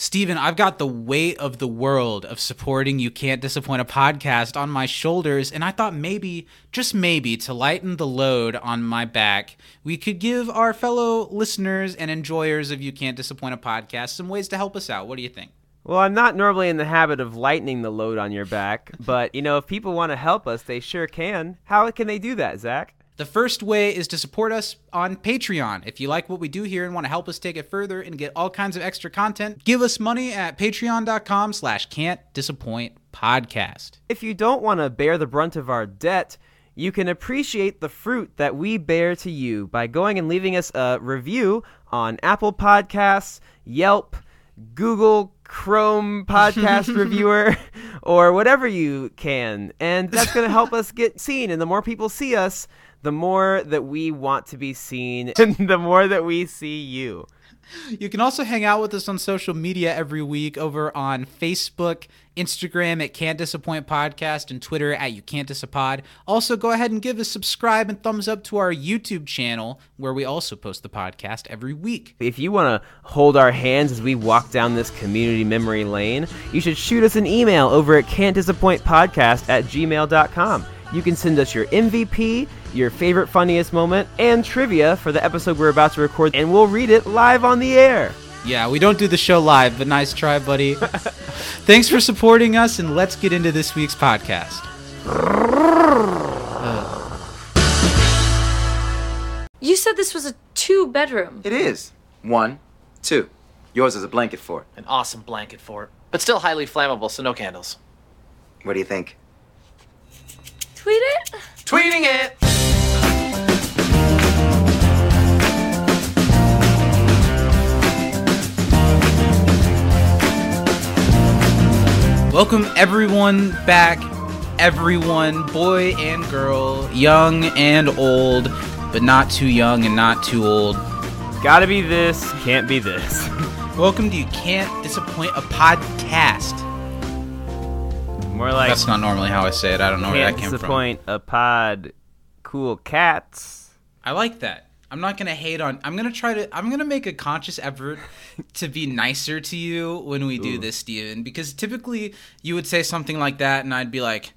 Steven, I've got the weight of the world of supporting You Can't Disappoint a podcast on my shoulders, and I thought maybe, just maybe, to lighten the load on my back, we could give our fellow listeners and enjoyers of You Can't Disappoint a podcast some ways to help us out. What do you think? Well, I'm not normally in the habit of lightening the load on your back, but you know, if people want to help us, they sure can. How can they do that, Zach? The first way is to support us on Patreon. If you like what we do here and want to help us take it further and get all kinds of extra content, give us money at patreon.com slash can't disappoint podcast. If you don't want to bear the brunt of our debt, you can appreciate the fruit that we bear to you by going and leaving us a review on Apple Podcasts, Yelp, Google Chrome podcast reviewer, or whatever you can. And that's going to help us get seen. And the more people see us, the more that we want to be seen and the more that we see you. You can also hang out with us on social media every week over on Facebook, Instagram at Can't Disappoint Podcast, and Twitter at You Can't Disapod. Also, go ahead and give a subscribe and thumbs up to our YouTube channel, where we also post the podcast every week. If you want to hold our hands as we walk down this community memory lane, you should shoot us an email over at Can't Disappoint Podcast at gmail.com. You can send us your MVP, your favorite funniest moment, and trivia for the episode we're about to record, and we'll read it live on the air. Yeah, we don't do the show live, but nice try, buddy. Thanks for supporting us, and let's get into this week's podcast. You said this was a two bedroom. It is. One, two. Yours is a blanket fort. An awesome blanket for it, but still highly flammable, so no candles. What do you think? Tweet it? Tweeting it! Welcome everyone back, everyone, boy and girl, young and old, but not too young and not too old. Gotta be this, can't be this. Welcome to You Can't Disappoint a Podcast. More like That's not normally how I say it. I don't know where that came from. point a pod. Cool cats. I like that. I'm not gonna hate on. I'm gonna try to. I'm gonna make a conscious effort to be nicer to you when we do this, Steven. Because typically you would say something like that, and I'd be like,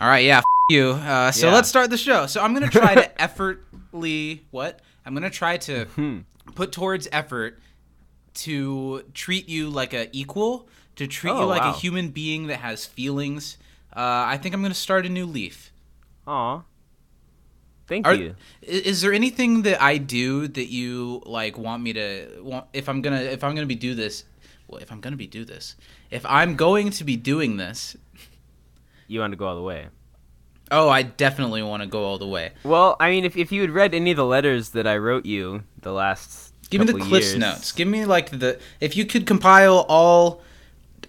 "All right, yeah, f- you." Uh, so Yeah. let's start the show. So I'm gonna try to effortly what? I'm gonna try to Hmm. put towards effort to treat you like a equal, to treat you Oh, like a human being that has feelings. Uh, I think I'm gonna start a new leaf. Aw. Thank Are, you. is there anything that I do that you like want me to want if I'm gonna if I'm gonna be do this well if I'm gonna be do this if I'm going to be doing this You want to go all the way. oh I definitely want to go all the way Well, I mean, if, if you had read any of the letters that I wrote you the last give me the cliffs years- notes give me like the if you could compile all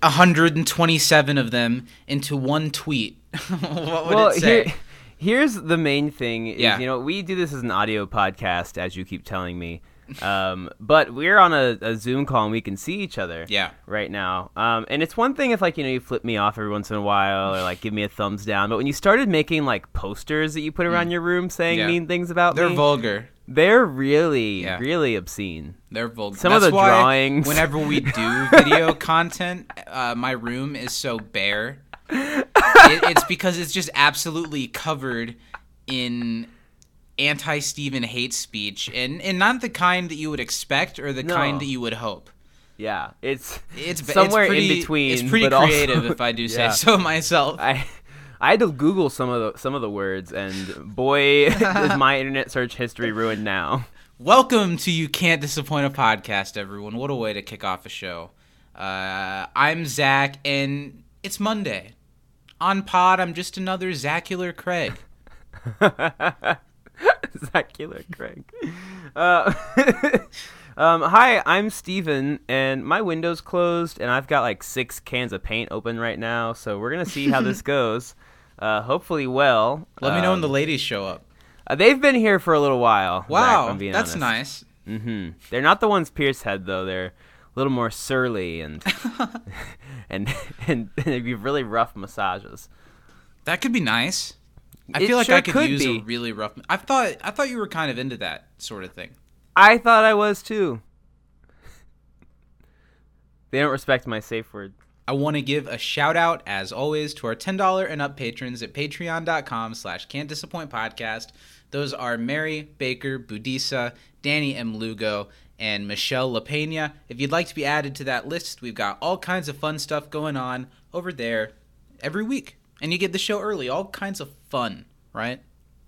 127 of them into one tweet what would well, it say here, here's the main thing. Is, Yeah. You know, we do this as an audio podcast, as you keep telling me. Um, but we're on a, a Zoom call and we can see each other. Yeah. Right now. Um, and it's one thing if like you know you flip me off every once in a while or like give me a thumbs down. But when you started making like posters that you put around your room saying Mm. Yeah. mean things about me, they're vulgar they're really Yeah. really obscene. They're vulgar. Some of the why drawings- Whenever we do video content, uh, my room is so bare. It, it's because it's just absolutely covered in anti Stephen hate speech, and and not the kind that you would expect or the No. kind that you would hope. Yeah, it's It's it's somewhere pretty, in between. It's pretty but also- creative, if I do say Yeah. so myself. I I had to Google some of the some of the words, and boy, is my internet search history ruined now. Welcome to You Can't Disappoint a Podcast, everyone. What a way to kick off a show. Uh, I'm Zach, and it's Monday. On pod, I'm just another Zacular Craig. Zach Killer Craig. Uh, um, hi, I'm Steven, and my window's closed, and I've got like six cans of paint open right now, so we're gonna see how this goes. Uh, hopefully, well. Let me know when the Um, ladies show up. uh, they've been here for a little while. Wow, being that's honest. nice. hmm They're not the ones Pierce had though. They're a little more surly and and and they give really rough massages. That could be nice. I It feel like sure I could, could use be. a really rough. I thought I thought you were kind of into that sort of thing. I thought I was too. They don't respect my safe word. I want to give a shout out, as always, to our $10 and up patrons at patreon.com slash can't disappoint podcast. Those are Mary Baker Budisa, Danny M. Lugo, and Michelle LaPena. If you'd like to be added to that list, we've got all kinds of fun stuff going on over there every week. And you get the show early, all kinds of fun, right?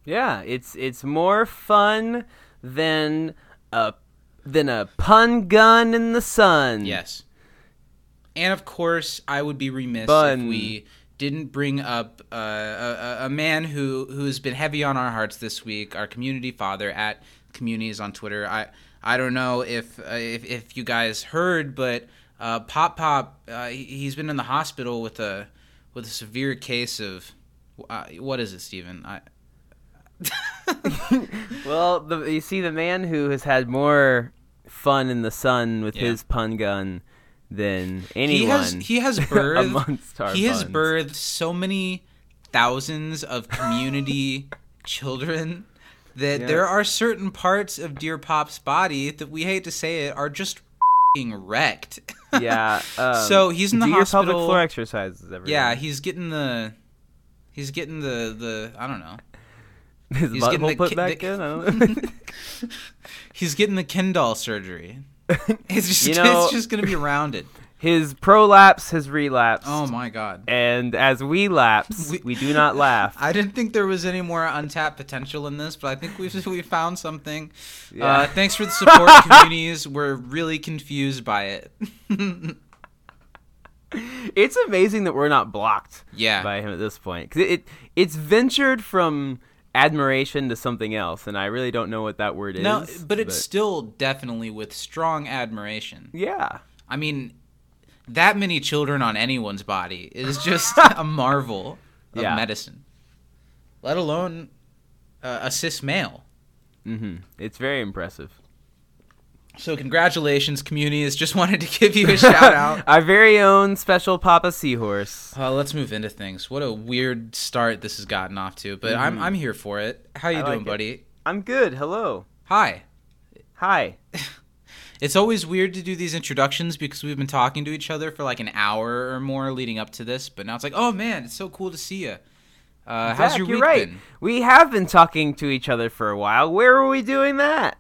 Yeah, it's it's more fun than a than a pun gun in the sun. Yes. And of course, I would be remiss Bun. if we didn't bring up uh, a, a- man who who's been heavy on our hearts this week. Our community father at communities on Twitter. I I don't know if uh, if, if you guys heard, but uh, Pop Pop uh, he- he's been in the hospital with a with a severe case of uh, what is it, Steven? I, Well, the, you see, the man who has had more fun in the sun with Yeah. his pun gun than anyone. he has he has birthed he has birthed so many thousands of community children that Yeah. there are certain parts of dear pop's body that we hate to say it are just fing wrecked yeah. Um, So he's in the do your pelvic hospital- floor exercises. Everyone. yeah he's getting the he's getting the the i don't know his he's getting the put ki- back the- in. I don't know. he's getting the kendall surgery it's just You know- it's just gonna be rounded his prolapse has relapsed. oh my god And as we lapse, We- we, do not laugh. I didn't think there was any more untapped potential in this, but I think we've we found something. Yeah. Uh, thanks for the support, communities. We're really confused by it. it's amazing that we're not blocked Yeah. by him at this point. 'Cause it, it's ventured from admiration to something else, and I really don't know what that word is. no, but it's still definitely with strong admiration. yeah. I mean, that many children on anyone's body is just a marvel of Yeah. medicine. Let alone uh, a cis male. hmm It's very impressive. So congratulations, communities. Just wanted to give you a shout out. Our very own special Papa Seahorse. Uh, let's move into things. What a weird start this has gotten off to, but I'm I'm here for it. How you Mm-hmm. I doing, like it. buddy? I'm good. Hello. Hi. Hi. It's always weird to do these introductions because we've been talking to each other for like an hour or more leading up to this, but now it's like, oh man, it's so cool to see you. Uh, how's Zach, your you're right. been? We have been talking to each other for a while. Where were we doing that?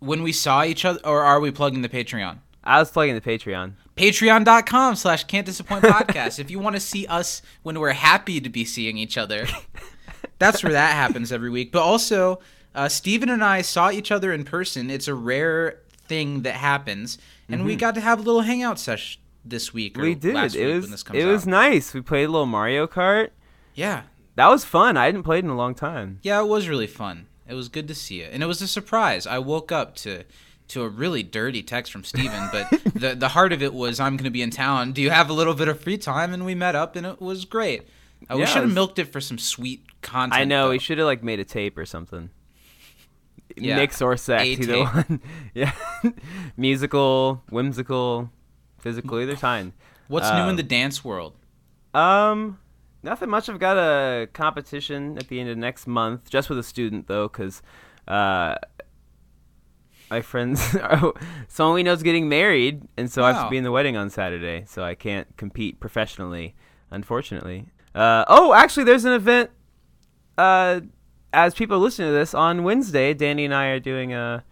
When we saw each other, or are we plugging the Patreon? I was plugging the Patreon. Patreon.com slash can't disappoint podcast. if you want to see us when we're happy to be seeing each other, that's where that happens every week. But also, uh, Steven and I saw each other in person. It's a rare thing that happens, and we got to have a little hangout sesh this week. Or Mm-hmm. We did. Last it was when this comes it was out. nice. We played a little Mario Kart. yeah, That was fun. I hadn't played in a long time. yeah, it was really fun. It was good to see you, and it was a surprise. I woke up to. To a really dirty text from Steven, but the the heart of it was I'm going to be in town. Do you have a little bit of free time? And we met up, and it was great. Uh, we Yeah, it should have milked it for some sweet content. I know. though. We should have like made a tape or something. Yeah, Mix or sex, a either tape. one. yeah. Musical, whimsical, physical, either kind. What's new in Um, the dance world? Um, nothing much. I've got a competition at the end of next month, just with a student though, because uh, my friends, someone we know is getting married, and so I have to be in the wedding on Saturday, so I can't compete professionally, unfortunately. Uh, oh, actually, there's an event. Uh, as people listening to this on Wednesday, Danny and I are doing a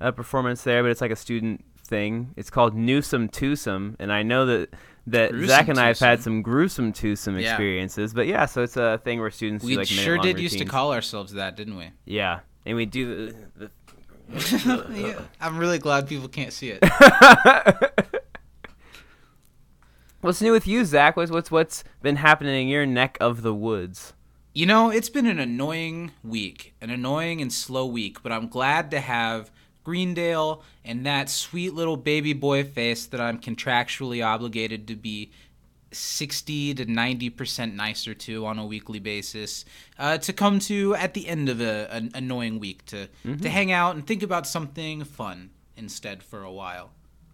a performance there, but it's like a student thing. It's called Newsome Twosome, and I know that that Gruesome Zach and I have had some gruesome twosome Yeah. experiences. But yeah, so it's a thing where students We do like sure did used to call ourselves that, didn't we? Yeah, and we do the. yeah. I'm really glad people can't see it. what's new with you, Zach? What's what's what's been happening in your neck of the woods? You know, it's been an annoying week, an annoying and slow week, but I'm glad to have Greendale and that sweet little baby boy face that I'm contractually obligated to be 60 to 90% nicer to on a weekly basis uh, to come to at the end of a, an annoying week to, to hang out and think about something fun instead for a while.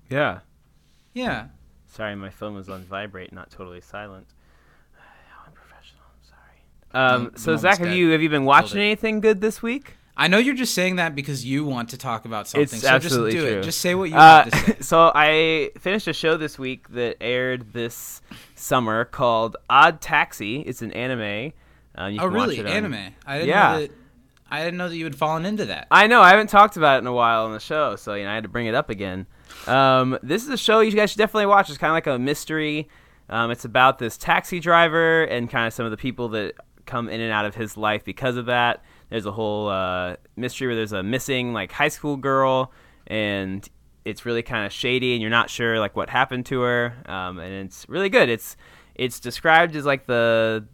Yeah. Yeah. Sorry, my phone was on vibrate, not totally silent. I'm professional. I'm sorry. Um, so Zach, have you have you been watching anything good this week? I know you're just saying that because you want to talk about something. It's so absolutely just do true. it. Just say what you Uh, want to say. so I finished a show this week that aired this summer called Odd Taxi. It's an anime. Um, Oh, really? on- Anime? I didn't Yeah. know that. I didn't know that you had fallen into that. I know I haven't talked about it in a while on the show, so you know I had to bring it up again. Um, this is a show you guys should definitely watch. It's kind of like a mystery. Um, it's about this taxi driver and kind of some of the people that come in and out of his life because of that. There's a whole uh, mystery where there's a missing like high school girl, and it's really kind of shady, and you're not sure like what happened to her. Um, and it's really good. It's it's described as like the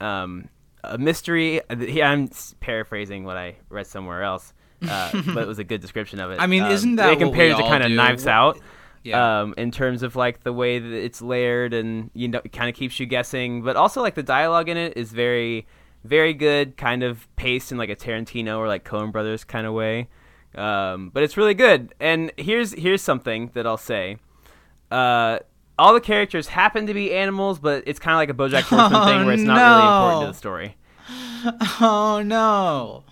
um, a mystery. Yeah, I'm paraphrasing what I read somewhere else, uh, but it was a good description of it. I mean, Um, isn't that they what we it to kind of? Knives Out? Yeah. Um, in terms of like the way that it's layered and you know, it kind of keeps you guessing, but also like the dialogue in it is very, very good, kind of paced in like a Tarantino or like Coen Brothers kind of way. Um, but it's really good. And here's here's something that I'll say. Uh, all the characters happen to be animals, but it's kind of like a BoJack Horseman Oh, thing where it's not really important to the story. Oh no.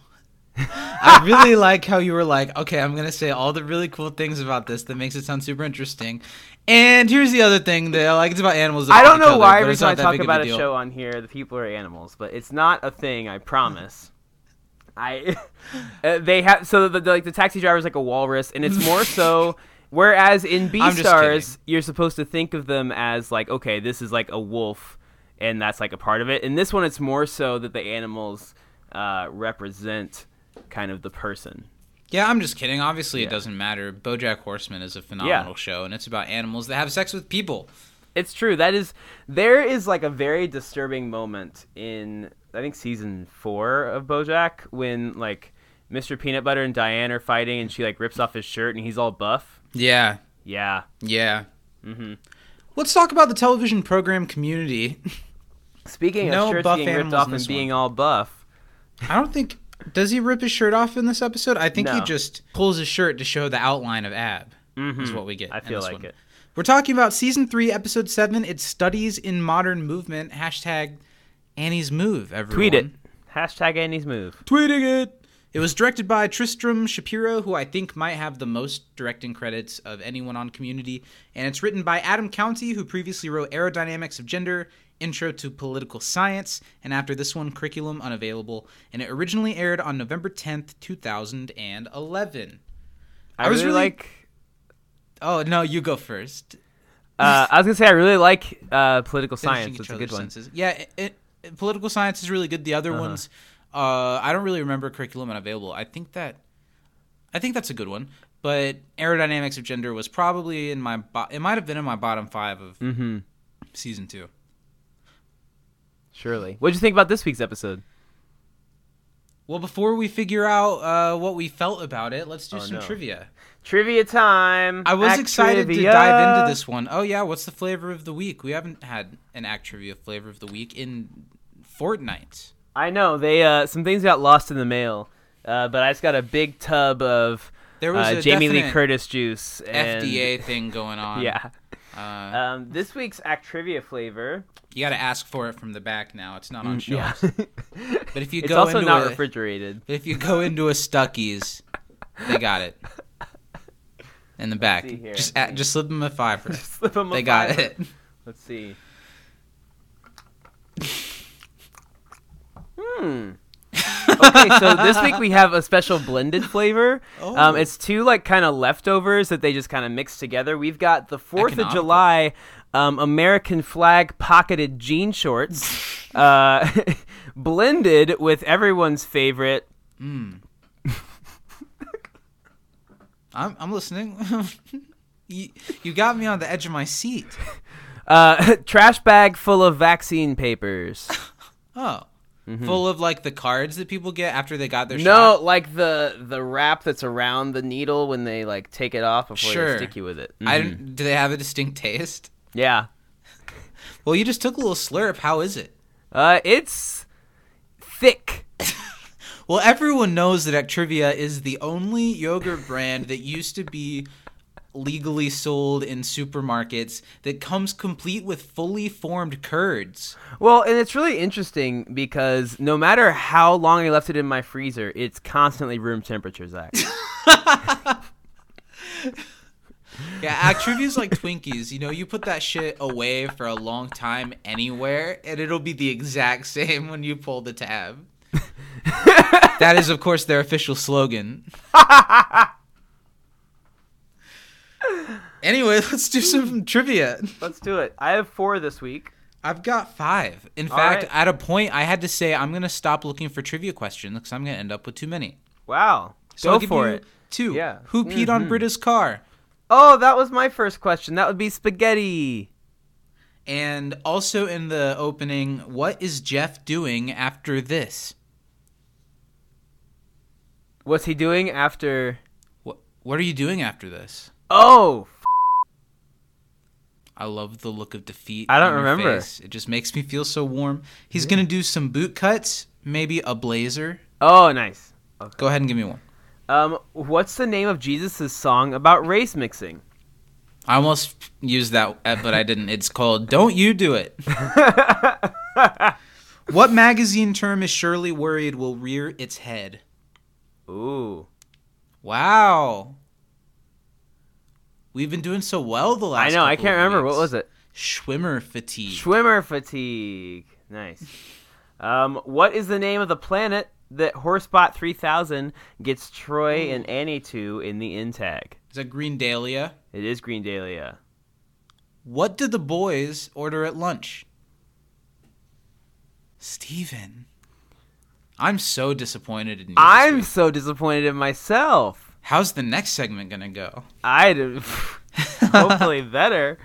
I really like how you were like, okay, I'm gonna say all the really cool things about this that makes it sound super interesting. And here's the other thing that I like it's about animals. I don't know other, why every time I talk about a deal. show on here, the people are animals, but it's not a thing. I promise. I uh, they have so the, the like the taxi driver is like a walrus, and it's more so. Whereas in Beastars, kidding. you're supposed to think of them as like, okay, this is like a wolf, and that's like a part of it. In this one, it's more so that the animals uh, represent kind of the person. Yeah, I'm just kidding. Obviously, Yeah. it doesn't matter. BoJack Horseman is a phenomenal show, and it's about animals that have sex with people. It's true. That is there is like a very disturbing moment in I think season four of BoJack when like Mr. Peanut Butter and Diane are fighting and she like rips off his shirt and he's all buff. Yeah, Yeah. yeah. Mm-hmm. Let's talk about the television program community. Speaking No of shirts being ripped off and being one. all buff, I don't think does he rip his shirt off in this episode. I think he just pulls his shirt to show the outline of ab. Is what we get. Mm-hmm. I feel like one. it. We're talking about season three, episode seven. It's studies in modern movement. Hashtag Annie's move. Everyone. Tweet it. Hashtag Annie's move. Tweeting it. It was directed by Tristram Shapeero, who I think might have the most directing credits of anyone on Community, and it's written by Adam Countee, who previously wrote Aerodynamics of Gender, Intro to Political Science, and after this one, Curriculum Unavailable, and it originally aired on November 10th, 2011. I, I was really really- like. Oh, no, you go first. Uh, I was gonna say I really like uh, political science. It's a good one. sentences. Yeah, it, it, political science is really good. The other ones, uh, I don't really remember curriculum unavailable. I think that, I think that's a good one. But aerodynamics of gender was probably in my. Bo- it might have been in my bottom five of Mm-hmm. season two. Surely. What did you think about this week's episode? Well, before we figure out uh, what we felt about it, let's do Oh, some no. trivia. Trivia time. I was Act excited trivia. to dive into this one. Oh yeah, what's the flavor of the week? We haven't had an act trivia flavor of the week in fortnight. I know they uh, some things got lost in the mail, uh, but I just got a big tub of There was uh, a Jamie Lee Curtis juice. And, FDA thing going on. Yeah. Uh, Um, this week's act trivia flavor. You got to ask for it from the back now. It's not on Mm, yeah. shelves. But if you it's go also into not a, refrigerated. if you go into a Stuckey's, they got it in the back. Just a just slip them a fiver. Slip 'em a they got fiver. it. Let's see. Hmm. Okay, so this week we have a special blended flavor. Um, Oh. it's two like kind of leftovers that they just kind of mix together. We've got the Fourth of July um, American flag pocketed jean shorts, uh, blended with everyone's favorite. I'm I'm listening. you, you got me on the edge of my seat. Uh, trash bag full of vaccine papers. Oh. Full of like the cards that people get after they got their Mm-hmm. No, shot. like the the wrap that's around the needle when they like take it off before Sure. they stick you with it. I Mhm. didn't, do they have a distinct taste? Yeah. Well, you just took a little slurp. How is it? Uh, it's thick. Well, everyone knows that Actrivia is the only yogurt brand that used to be legally sold in supermarkets that comes complete with fully formed curds. Well, and it's really interesting because no matter how long I left it in my freezer, it's constantly room temperature, Zach. Yeah, Actrivia's like Twinkies. You know, you put that shit away for a long time anywhere, and it'll be the exact same when you pull the tab. that is, of course, their official slogan. anyway, let's do some trivia. Let's do it. I have four this week. I've got five. In All fact, right. at a point, I had to say I'm gonna stop looking for trivia questions because I'm gonna end up with too many. Wow. So Go for it. Two. Yeah. Who peed on Mhm. Britta's car? Oh, that was my first question. That would be spaghetti. And also in the opening, what is Jeff doing after this? What's he doing after? What What are you doing after this? Oh, I love the look of defeat. I don't remember. face. It just makes me feel so warm. He's gonna do some boot cuts, maybe a blazer. oh, nice. Go ahead and give me one. Um, what's the name of Jesus' song about race mixing? I almost used that, uh, but I didn't. It's called "Don't You Do It." what magazine term is Shirley worried will rear its head? Ooh, Wow. We've been doing so well the last. I know. I can't remember. What was it? Schwimmer fatigue. Schwimmer fatigue. Nice. Um, what is the name of the planet that Horsebot 3000 gets Troy and Annie to in the in tag? Is that Green Dahlia? It is Green Dahlia. What did the boys order at lunch? Steven. I'm so disappointed in you. I'm week. so disappointed in myself. How's the next segment gonna go? I hopefully better.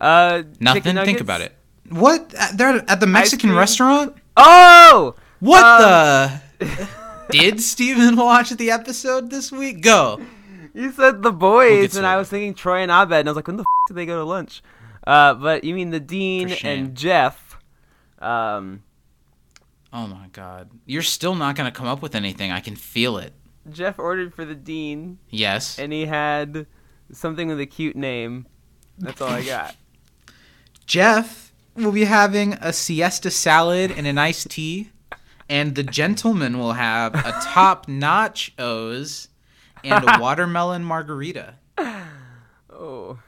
Uh, Nothing. Think about it. What? At- They're at the Mexican restaurant? Oh, What Um, the? Did Steven watch the episode this week? Go. you said the We'll boys, and I was thinking Troy and Abed, and I was like, when the f- did they go to lunch? Uh, but you mean the dean and Jeff? Um, Oh my god. You're still not gonna come up with anything. I can feel it. Jeff ordered for the dean, Yes. and he had something with a cute name. That's all I got. Jeff will be having a siesta salad and an iced tea, and the gentleman will have a top notch O's and a watermelon margarita. Oh,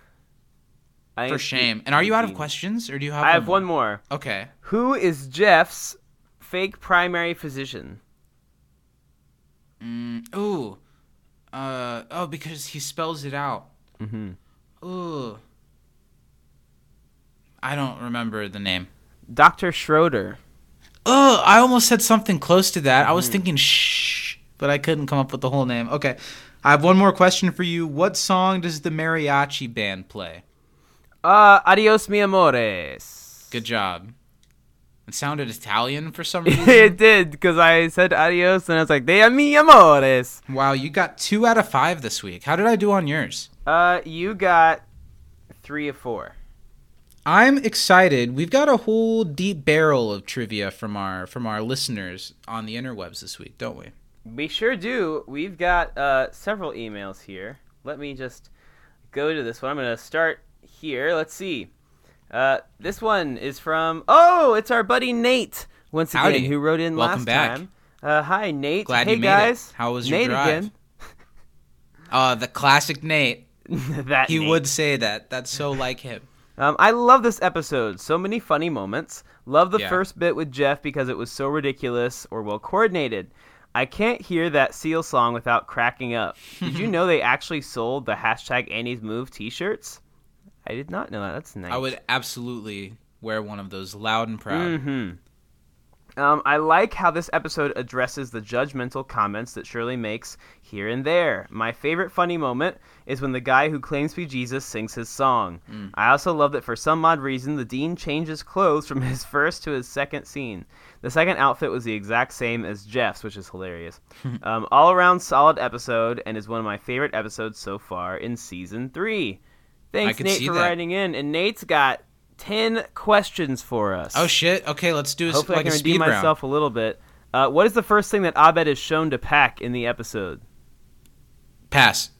I For shame. And are you out of questions, or do you have? I have more? one more. Okay. Who is Jeff's fake primary physician? Mm, ooh. Uh. Oh, because he spells it out. Mm-hmm. Ooh. I don't remember the name. Dr. Schroeder. Oh, I almost said something close to that. I Mm. was thinking shh, but I couldn't come up with the whole name. Okay. I have one more question for you. What song does the mariachi band play? Uh, adios, mi amores. Good job. It sounded Italian for some reason. it did, because I said adios, and I was like, de mi amores. wow, you got two out of five this week. How did I do on yours? Uh, you got three of four. I'm excited. We've got a whole deep barrel of trivia from our from our listeners on the interwebs this week, don't we? We sure do. We've got uh, several emails here. Let me just go to this one. I'm going to start here. Let's see. Uh, this one is from, oh, it's our buddy Nate, once again, Howdy. who wrote in Welcome last back. time. Uh, hi, Nate. Glad hey, you made it. guys. How was your Nate drive? again. Uh, the classic Nate. that He Nate. would say that. That's so like him. Um, I love this episode. So many funny moments. Love the Yeah. first bit with Jeff because it was so ridiculous or well coordinated. I can't hear that Seal song without cracking up. Did you know they actually sold the hashtag Annie's Move T-shirts? I did not know that. That's nice. I would absolutely wear one of those loud and proud. hmm Um, I like how this episode addresses the judgmental comments that Shirley makes here and there. My favorite funny moment is when the guy who claims to be Jesus sings his song. I also love that for some odd reason, the dean changes clothes from his first to his second scene. The second outfit was the exact same as Jeff's, which is hilarious. um, all around solid episode, and is one of my favorite episodes so far in season three. Thanks, Nate, for that. writing in. And Nate's got 10 questions for us. Oh shit! Okay, let's do a, Hopefully, like I a can speed redeem round. myself a little bit. Uh, what is the first thing that Abed is shown to pack in the episode? Pass.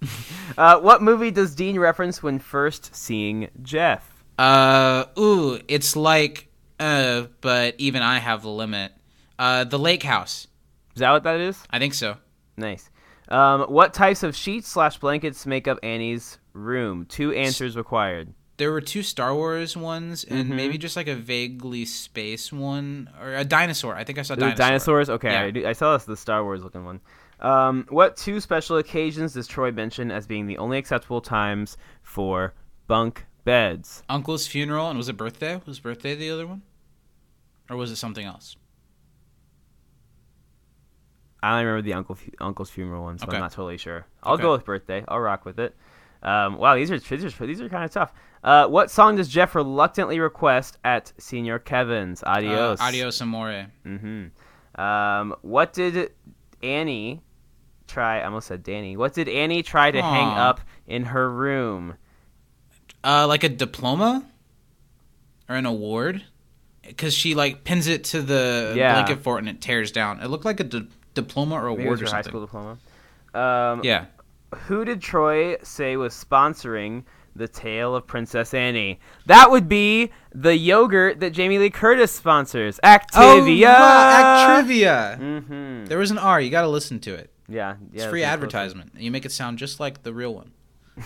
uh, what movie does Dean reference when first seeing Jeff? Uh, ooh, it's like, uh, but even I have the limit. Uh, the Lake House. Is that what that is? I think so. Nice. Um, what types of sheets slash blankets make up Annie's room? Two answers required. There were two Star Wars ones and Mm-hmm. maybe just like a vaguely space one or a dinosaur. I think I saw dinosaur. dinosaurs. Okay, Yeah. I, do, I saw this, the Star Wars looking one. Um, what two special occasions does Troy mention as being the only acceptable times for bunk beds? Uncle's funeral and was it birthday? Was birthday the other one, or was it something else? I only remember the uncle uncle's funeral one, so Okay. I'm not totally sure. I'll Okay. go with birthday. I'll rock with it. Um, wow, these are these are, these are kind of tough. Uh, what song does Jeff reluctantly request at Señor Kevin's? Adios. Uh, adios amore. Mm-hmm. Um, what did Annie try? I almost said Danny. What did Annie try to hang up in her room? Uh, like a diploma or an award, because she like pins it to the Yeah. blanket fort and it tears down. It looked like a di- diploma or Maybe it was award or her high school diploma. Um, Yeah. Who did Troy say was sponsoring the tale of Princess Annie? That would be the yogurt that Jamie Lee Curtis sponsors. Activia. Oh, wow, Actrivia. Mm-hmm. There was an R. You got to listen to it. Yeah, It's free listen closely. advertisement. You make it sound just like the real one.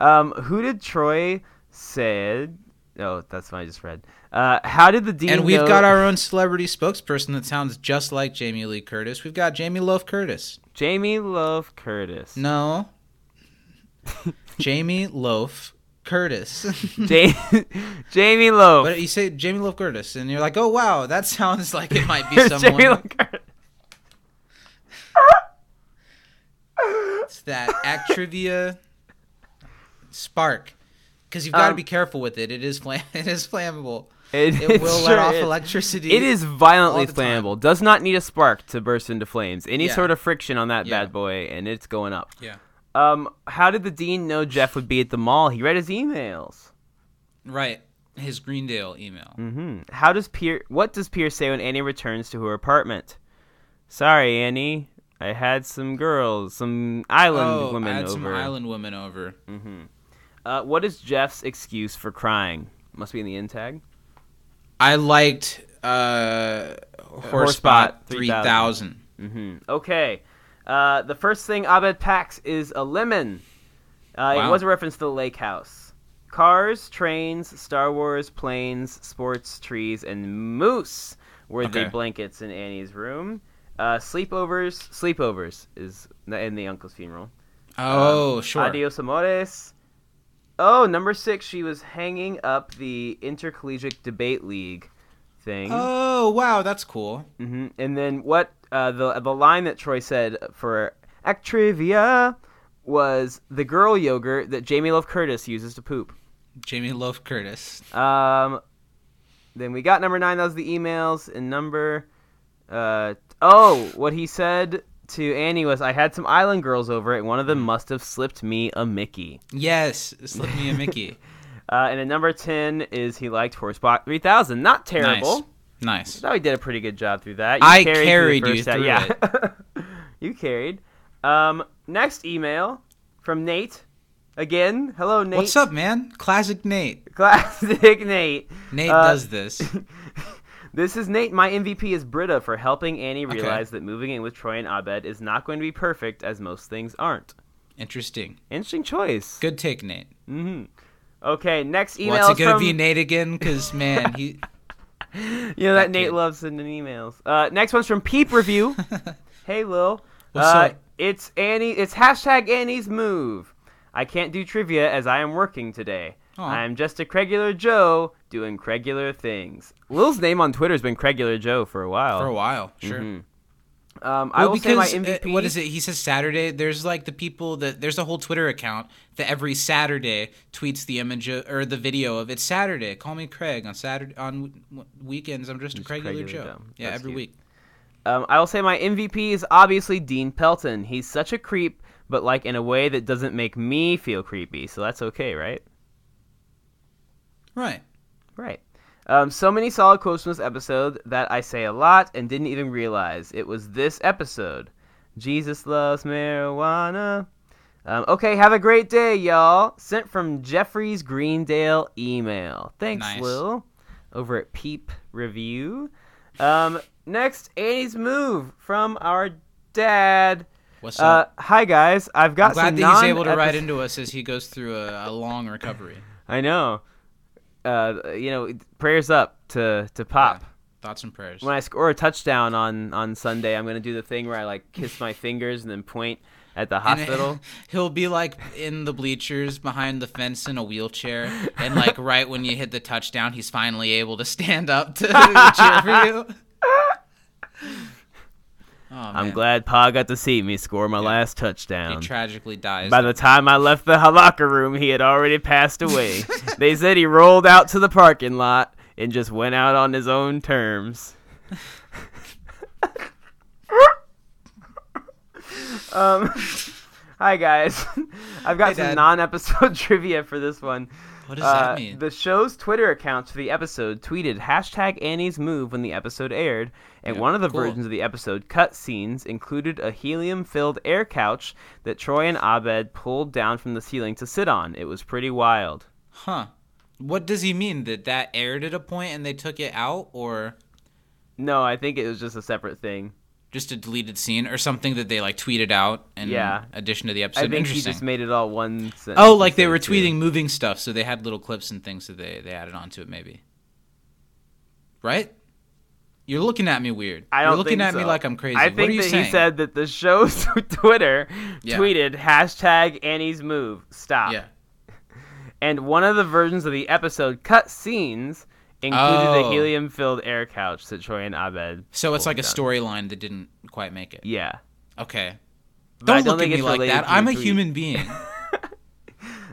Um, who did Troy said? Oh, that's what I just read. Uh, how did the dean? And we've know- got our own celebrity spokesperson that sounds just like Jamie Lee Curtis. We've got Jamie Love Curtis. Jamie Love Curtis. No. Jamie Loaf Curtis. Ja- Jamie Love. but you say Jamie Love Curtis, and you're like, oh wow, that sounds like it might be Jamie someone. Curtis. It's that Actrivia Spark. Because you've got to Um, be careful with it. It is flam- It is flammable. It, It will sure let off is. electricity. It is violently the time. flammable. Does not need a spark to burst into flames. Any Yeah. sort of friction on that Yeah. bad boy, and it's going up. Yeah. Um, how did the dean know Jeff would be at the mall? He read his emails. Right. His Greendale email. hmm How does Pier? What does Pierce say when Annie returns to her apartment? Sorry, Annie. I had some girls, some island oh, women I had over. some island women over. Uh, what is Jeff's excuse for crying? Must be in the in tag. I liked uh, Horse Horspot Spot 3000. hmm Okay. Uh, the first thing Abed packs is a lemon. Uh, It was a reference to the lake house. Cars, trains, Star Wars, planes, sports, trees, and moose were the blankets in Annie's room. Uh, sleepovers, sleepovers is in the uncle's funeral. Oh, sure. Adios amores. Oh, number six, she was hanging up the intercollegiate debate league thing. Oh, wow, that's cool. hmm And then what uh, the the line that Troy said for Actrivia was the girl yogurt that Jamie Love Curtis uses to poop. Jamie Love Curtis. Um, then we got number nine. That was the emails. And number, uh, oh, what he said to Annie was, "I had some island girls over, and one of them must have slipped me a Mickey." Yes, slip me a Mickey. Uh, and then number ten is he liked Horsebot three thousand. Not terrible. Nice. thought we did a pretty good job through that. I through the carried you through yeah. you carried. Um, next email from Nate. Again, hello Nate. What's up, man? Classic Nate. Classic Nate. Nate Uh, does this. This is Nate. My MVP is Britta for helping Annie Okay. realize that moving in with Troy and Abed is not going to be perfect, as most things aren't. Interesting. Interesting choice. Good take, Nate. hmm Okay, next email What's it gonna from be, Nate again? Because man, he. you know that That Nate kid. loves sending emails. Uh, next one's from Peep Review. hey Lil, What's uh, up? It's Annie. It's hashtag Annie's move. I can't do trivia as I am working today. Aw. I'm just a Cregular Joe doing Cregular things. Lil's name on Twitter has been Cregular Joe for a while. For a while, sure. Mhm. Um, I Well, will say my because, uh, MVP. what is it? He says Saturday. There's like the people that there's a whole Twitter account that every Saturday tweets the image of, or the video of it's Saturday. Call me Craig on Saturday on w- weekends. I'm just a regular Craigular Joe. Joe. Yeah, That's every cute. week. Um, I will say my MVP is obviously Dean Pelton. He's such a creep, but like in a way that doesn't make me feel creepy, so that's okay, right? Right. Right. Um, so many solid quotes from this episode that I say a lot and didn't even realize it was this episode. Jesus loves marijuana. Um, okay, have a great day, y'all. Sent from Jeffrey's Greendale email. Thanks, Nice. Will. Over at Peep Review. Um, next, Annie's move from our dad. What's Uh, up? hi guys, I've got I'm glad that he's able to write into us as he goes through a, a long recovery. I know. Uh, you know, prayers up to to Pop. Thoughts and prayers. When I score a touchdown on on Sunday, I'm gonna do the thing where I like kiss my fingers and then point at the hospital. he'll be like in the bleachers behind the fence in a wheelchair, and like right when you hit the touchdown, he's finally able to stand up to cheer for you. Oh, I'm glad Pa got to see me score my last touchdown. he tragically dies. By the time I left the locker room, he had already passed away. they said he rolled out to the parking lot and just went out on his own terms. um, hi guys, I've got Hey, some Dad. non-episode trivia for this one. what does Uh, that mean? The show's Twitter accounts for the episode tweeted hashtag Annie's move when the episode aired, and Yeah, one of the cool. versions of the episode cut scenes included a helium-filled air couch that Troy and Abed pulled down from the ceiling to sit on. It was pretty wild. Huh? What does he mean? That that aired at a point and they took it out, or No, I think it was just a separate thing. just a deleted scene, or something that they like tweeted out in Yeah. addition to the episode? I think he Interesting. just made it all one sentence. Oh, like they were of two. tweeting moving stuff, so they had little clips and things that they they added onto it, maybe. Right? You're looking at me weird. I don't You're looking at me like I'm crazy. I what think are you that saying? he said that the show's Twitter Yeah. tweeted hashtag Annie's move. Stop. Yeah. and one of the versions of the episode cut scenes included Oh. a helium-filled air couch that Troy and Abed. So it's like a storyline that didn't quite make it. Yeah. Okay. Don't don't look at me like that. I'm a human being.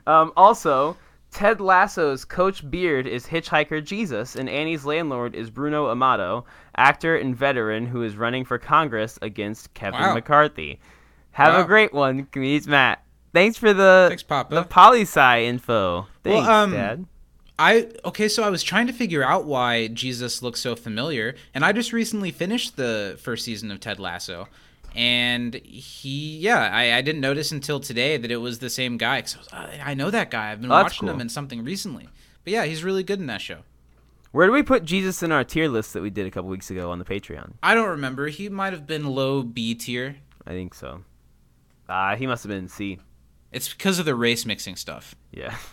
Um, also, Ted Lasso's Coach Beard is Hitchhiker Jesus, and Annie's landlord is Bruno Amato, actor and veteran who is running for Congress against Kevin Wow. McCarthy. Have Wow. a great one, comedians Matt. Thanks for the Thanks, Papa. the poli sci info. Thanks, um, Dad. I okay, so I was trying to figure out why Jesus looks so familiar, and I just recently finished the first season of Ted Lasso, and he, yeah, I, I didn't notice until today that it was the same guy. Cause I, was, I I know that guy. I've been Oh, watching him in something recently, but yeah, he's really good in that show. Where do we put Jesus in our tier list that we did a couple weeks ago on the Patreon? I don't remember. He might have been low B tier. I think so. Uh, he must have been C. It's because of the race mixing stuff. Yeah.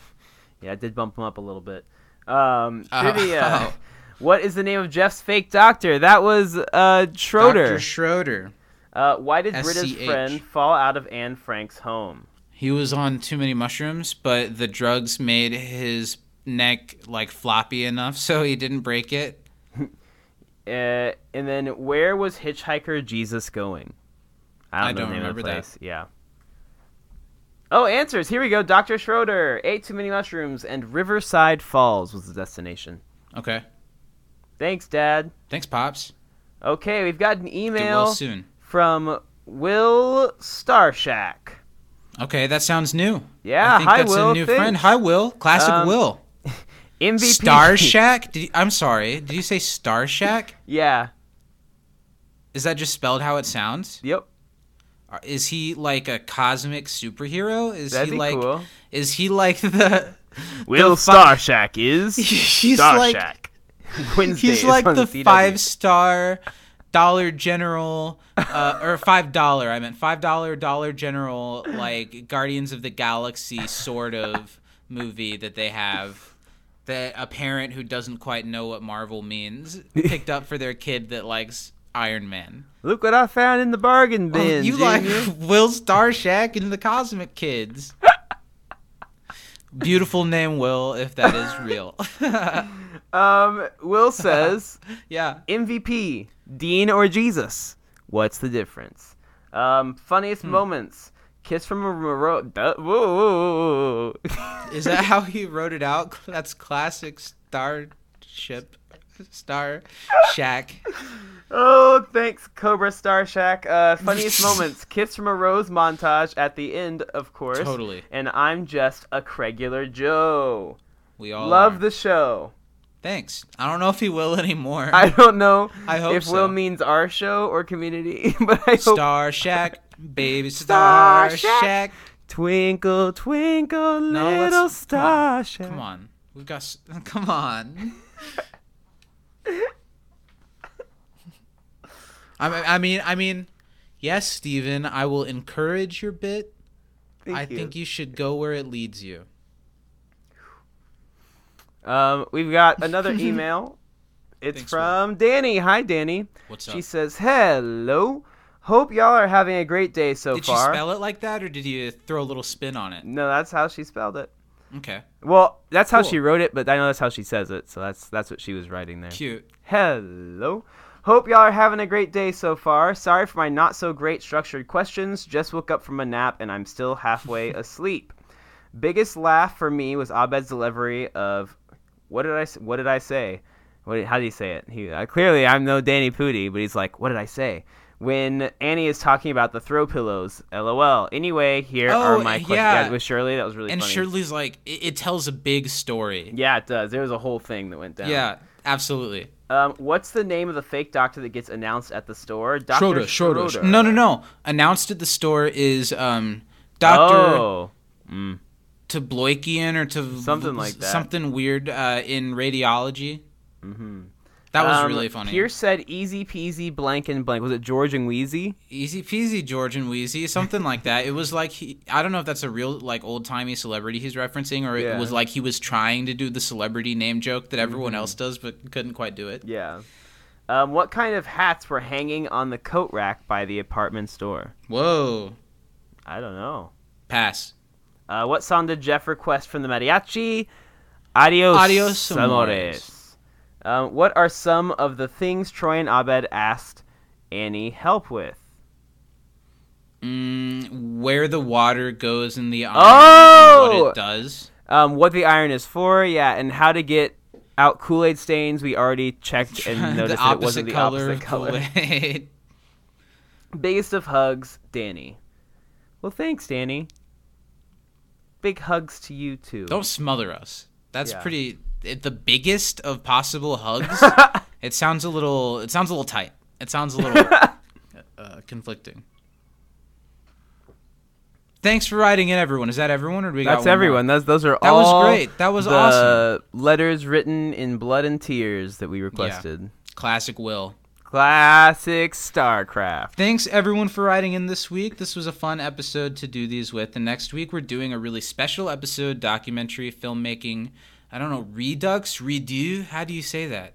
Yeah, I did bump him up a little bit. Um, Uh, trivia. oh. What is the name of Jeff's fake doctor? That was uh, Schroeder. Dr. Schroeder. Uh, why did Britta's friend fall out of Anne Frank's home? He was on too many mushrooms, but the drugs made his neck like floppy enough so he didn't break it. Uh, and then where was Hitchhiker Jesus going? I don't, I know don't the name of remember that. Yeah. Oh, answers. Here we go. Dr. Schroeder ate too many mushrooms, and Riverside Falls was the destination. Okay. Thanks, Dad. Thanks, Pops. Okay, we've got an email well soon. From Will Starshack. Okay, that sounds new. Yeah, I think hi, that's Will, a new thanks. friend. Hi, Will. Classic Um, Will. MVP. Star Shack? Did you, I'm sorry. Did you say Star Shack? Yeah. Is that just spelled how it sounds? Yep. Is he like a cosmic superhero? Is That'd he like cool. is he like the Will the fi- Starshack is He's Starshack. like Wednesdays he's like the five star Dollar General uh, or five dollar. I meant five dollar Dollar General like Guardians of the Galaxy sort of movie that they have. That a parent who doesn't quite know what Marvel means picked up for their kid that likes Iron Man. Look what I found in the bargain Oh, bin. you like. Will Starshack and the Cosmic Kids. Beautiful name, Will, if that is real. Um, Will says yeah. MVP Dean or Jesus. What's the difference? Um, funniest Hmm. moments. Kiss from a Moro. Duh, whoa, whoa, whoa. Is that how he wrote it out? That's classic Starship. Star Shack. Oh, thanks, Cobra Star Shack. Uh, funniest moments. Kiss from a Rose montage at the end, of course. Totally. And I'm just a regular Joe. We all Love are. the show. Thanks. I don't know if he will anymore. I don't know I hope if so. Will means our show or community, but I hope Star Shack, baby Star, Star Shack. Shack. Twinkle, twinkle, No, little come star. on. Come on. We've got. s- Come on. I mean, I mean, I mean, yes, Steven, I will encourage your bit. Thank I you. think you should go where it leads you. Um, we've got another email. It's Thanks, from Danny. Hi, Danny. What's up? She says, "Hello. Hope y'all are having a great day so far. Did you spell it like that, or did you throw a little spin on it? no, that's how she spelled it. Okay, Well, that's how Cool. she wrote it, but I know that's how she says it, so that's that's what she was writing there. cute. Hello. Hope y'all are having a great day so far. Sorry for my not so great structured questions. Just woke up from a nap and I'm still halfway asleep. Biggest laugh for me was Abed's delivery of what did I what did I say? What did- how do you say it? He uh, clearly I'm no Danny Pudi, but he's like, what did I say? When Annie is talking about the throw pillows, lol. Anyway, here are Oh, my questions. yeah. with Shirley, that was really And funny. Shirley's like, it, it tells a big story. yeah, it does. There was a whole thing that went down. Yeah, absolutely. Um, what's the name of the fake doctor that gets announced at the store? Dr. Schroeder, Schroeder. No, no, no. Announced at the store is um, Doctor Oh. Tabloikian or to Something like that. Something weird uh, in radiology. Mm-hmm. That was Um, really funny. Pierce said easy peasy blank and blank. Was it George and Weezy? Easy peasy, George and Weezy, something like that. It was like he, I don't know if that's a real like old timey celebrity he's referencing, or Yeah. it was like he was trying to do the celebrity name joke that everyone Mm-hmm. else does, but couldn't quite do it. Yeah. Um, what kind of hats were hanging on the coat rack by the apartment store? Whoa, I don't know. pass. Uh, what song did Jeff request from the mariachi? Adios, Adios, amores. Um, what are some of the things Troy and Abed asked Annie help with? Mm, where the water goes in the iron, Oh! what it does. Um, what the iron is for, yeah, and how to get out Kool Aid stains. We already checked and noticed it wasn't the color opposite color. Biggest of hugs, Danny. Well, thanks, Danny. Big hugs to you too. Don't smother us. That's Yeah. pretty. It, the biggest of possible hugs. it sounds a little. It sounds a little tight. It sounds a little uh, conflicting. Thanks for writing in, everyone. Is that everyone, or do we got That's one more? everyone. Those those are all That was great. That was the awesome. Letters written in blood and tears that we requested. Classic Will. Classic Starcraft. Thanks everyone for writing in this week. This was a fun episode to do these with. And next week we're doing a really special episode documentary filmmaking. I don't know, redux, redo. How do you say that?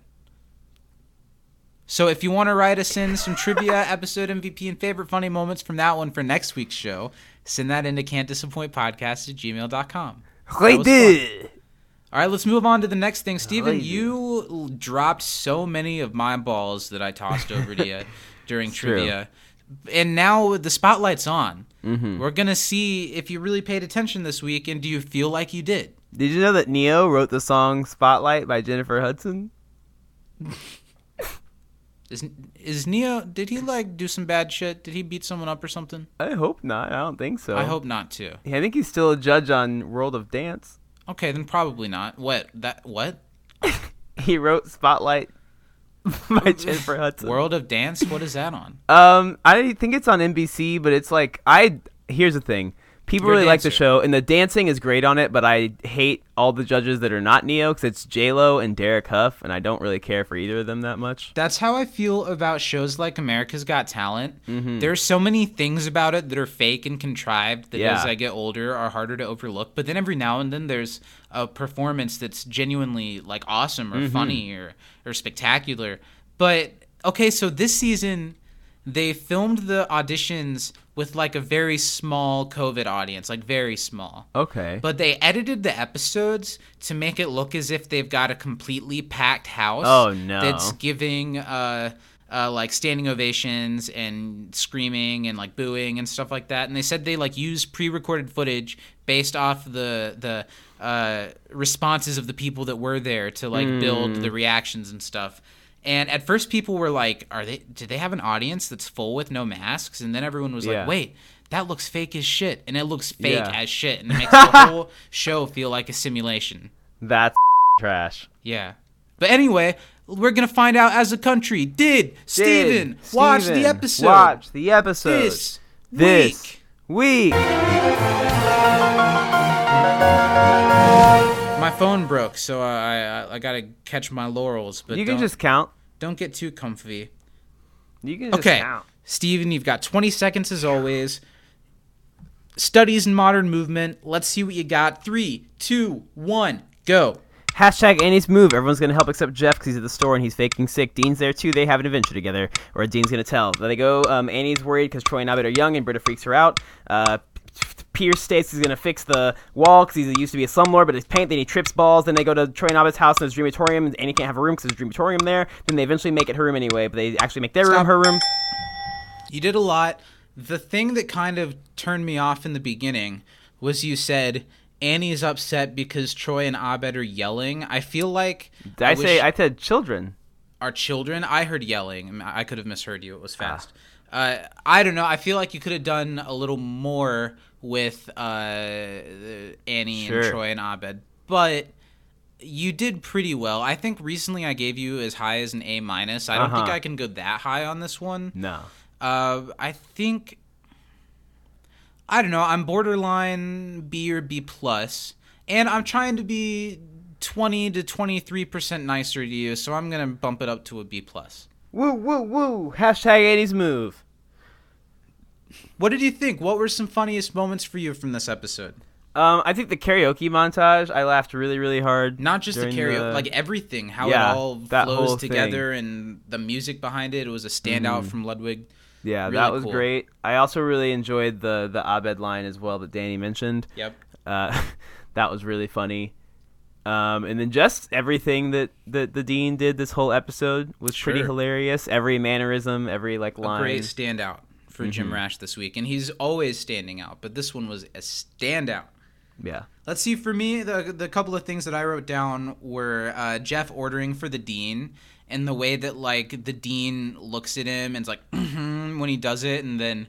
So if you want to write us in some trivia, episode MVP, and favorite funny moments from that one for next week's show, send that into can't disappoint podcast at gmail.com. Right there. All right, let's move on to the next thing. Steven, you dropped so many of my balls that I tossed over to you during It's true. trivia. And now the spotlight's on. Mm-hmm. We're going to see if you really paid attention this week and do you feel like you did? Did you know that Ne-Yo wrote the song Spotlight by Jennifer Hudson? Is is Ne-Yo did he like do some bad shit? Did he beat someone up or something? I hope not. I don't think so. I hope not too. I think he's still a judge on World of Dance. Okay, then probably not. What? That what? He wrote Spotlight by Jennifer Hudson. World of Dance? What is that on? Um, I think it's on NBC, but it's like I. Here's the thing: people really like the show, and the dancing is great on it. But I hate all the judges that are not Ne-Yo because it's J Lo and Derek Hough, and I don't really care for either of them that much. That's how I feel about shows like America's Got Talent. Mm-hmm. There's so many things about it that are fake and contrived that Yeah. as I get older are harder to overlook. But then every now and then there's a performance that's genuinely like awesome or mm-hmm. funny or, or spectacular. But okay, so this season they filmed the auditions with like a very small COVID audience, like very small. Okay. But they edited the episodes to make it look as if they've got a completely packed house. Oh, no. That's giving uh, uh, like standing ovations and screaming and like booing and stuff like that. And they said they like use pre-recorded footage based off the the uh, responses of the people that were there to like build Hmm. the reactions and stuff. And at first, people were like, "Are they? Do they have an audience that's full with no masks?" And then everyone was Yeah. like, "Wait, that looks fake as shit," and it looks fake Yeah. as shit, and it makes the whole show feel like a simulation. That's trash. Yeah. But anyway, we're gonna find out as a country. Did Steven Did watch the episode Watch the episode. this This week? week. My phone broke, so uh, I I, I gotta catch my laurels. But you can don't- just count. Don't get too comfy. You can just Okay, count. Steven, you've got 20 seconds as always. Studies in modern movement. Let's see what you got. Three, two, one, go. Hashtag Annie's move. Everyone's gonna help except Jeff because he's at the store and he's faking sick. Dean's there too. They have an adventure together, or Dean's gonna tell. There they go. Um, Annie's worried because Troy and Abed are young, and Britta freaks her out. Uh, Pierce states he's gonna fix the wall because he used to be a slumlord, but it's paint. Then he trips balls. Then they go to Troy and Abed's house in his dreamatorium, and Annie can't have a room because there's a dreamatorium there. Then they eventually make it her room anyway, but they actually make their room her room. You did a lot. The thing that kind of turned me off in the beginning was you said Annie's upset because Troy and Abed are yelling. I feel like Did I, say I said children? our children. I heard yelling. I could have misheard you. It Ah. was fast. Uh, I don't know. I feel like you could have done a little more with uh, Annie Sure. and Troy and Abed, but you did pretty well. I think recently I gave you as high as an A minus. I don't think Uh-huh. I can go that high on this one. No. Uh, I think I don't know. I'm borderline B or B plus, and I'm trying to be twenty to twenty three percent nicer to you, so I'm gonna bump it up to a B plus. Woo woo woo! Hashtag Annie's move. What did you think? What were some funniest moments for you from this episode? Um, I think the karaoke montage. I laughed really, really hard. Not just the karaoke, like everything, how Yeah, it all flows together, and the music behind it. It was a standout from Ludwig. Yeah, Really that was cool. great. I also really enjoyed the the Abed line as well that Danny mentioned. Yep. Uh, that was really funny. Um, and then just everything that, that the dean did this whole episode was pretty Sure. hilarious. Every mannerism, every like line, a line. great standout for Mm-hmm. Jim Rash this week, and he's always standing out, but this one was a standout. Yeah. Let's see. For me, the the couple of things that I wrote down were uh, Jeff ordering for the dean, and the way that like the dean looks at him and is like when he does it, and then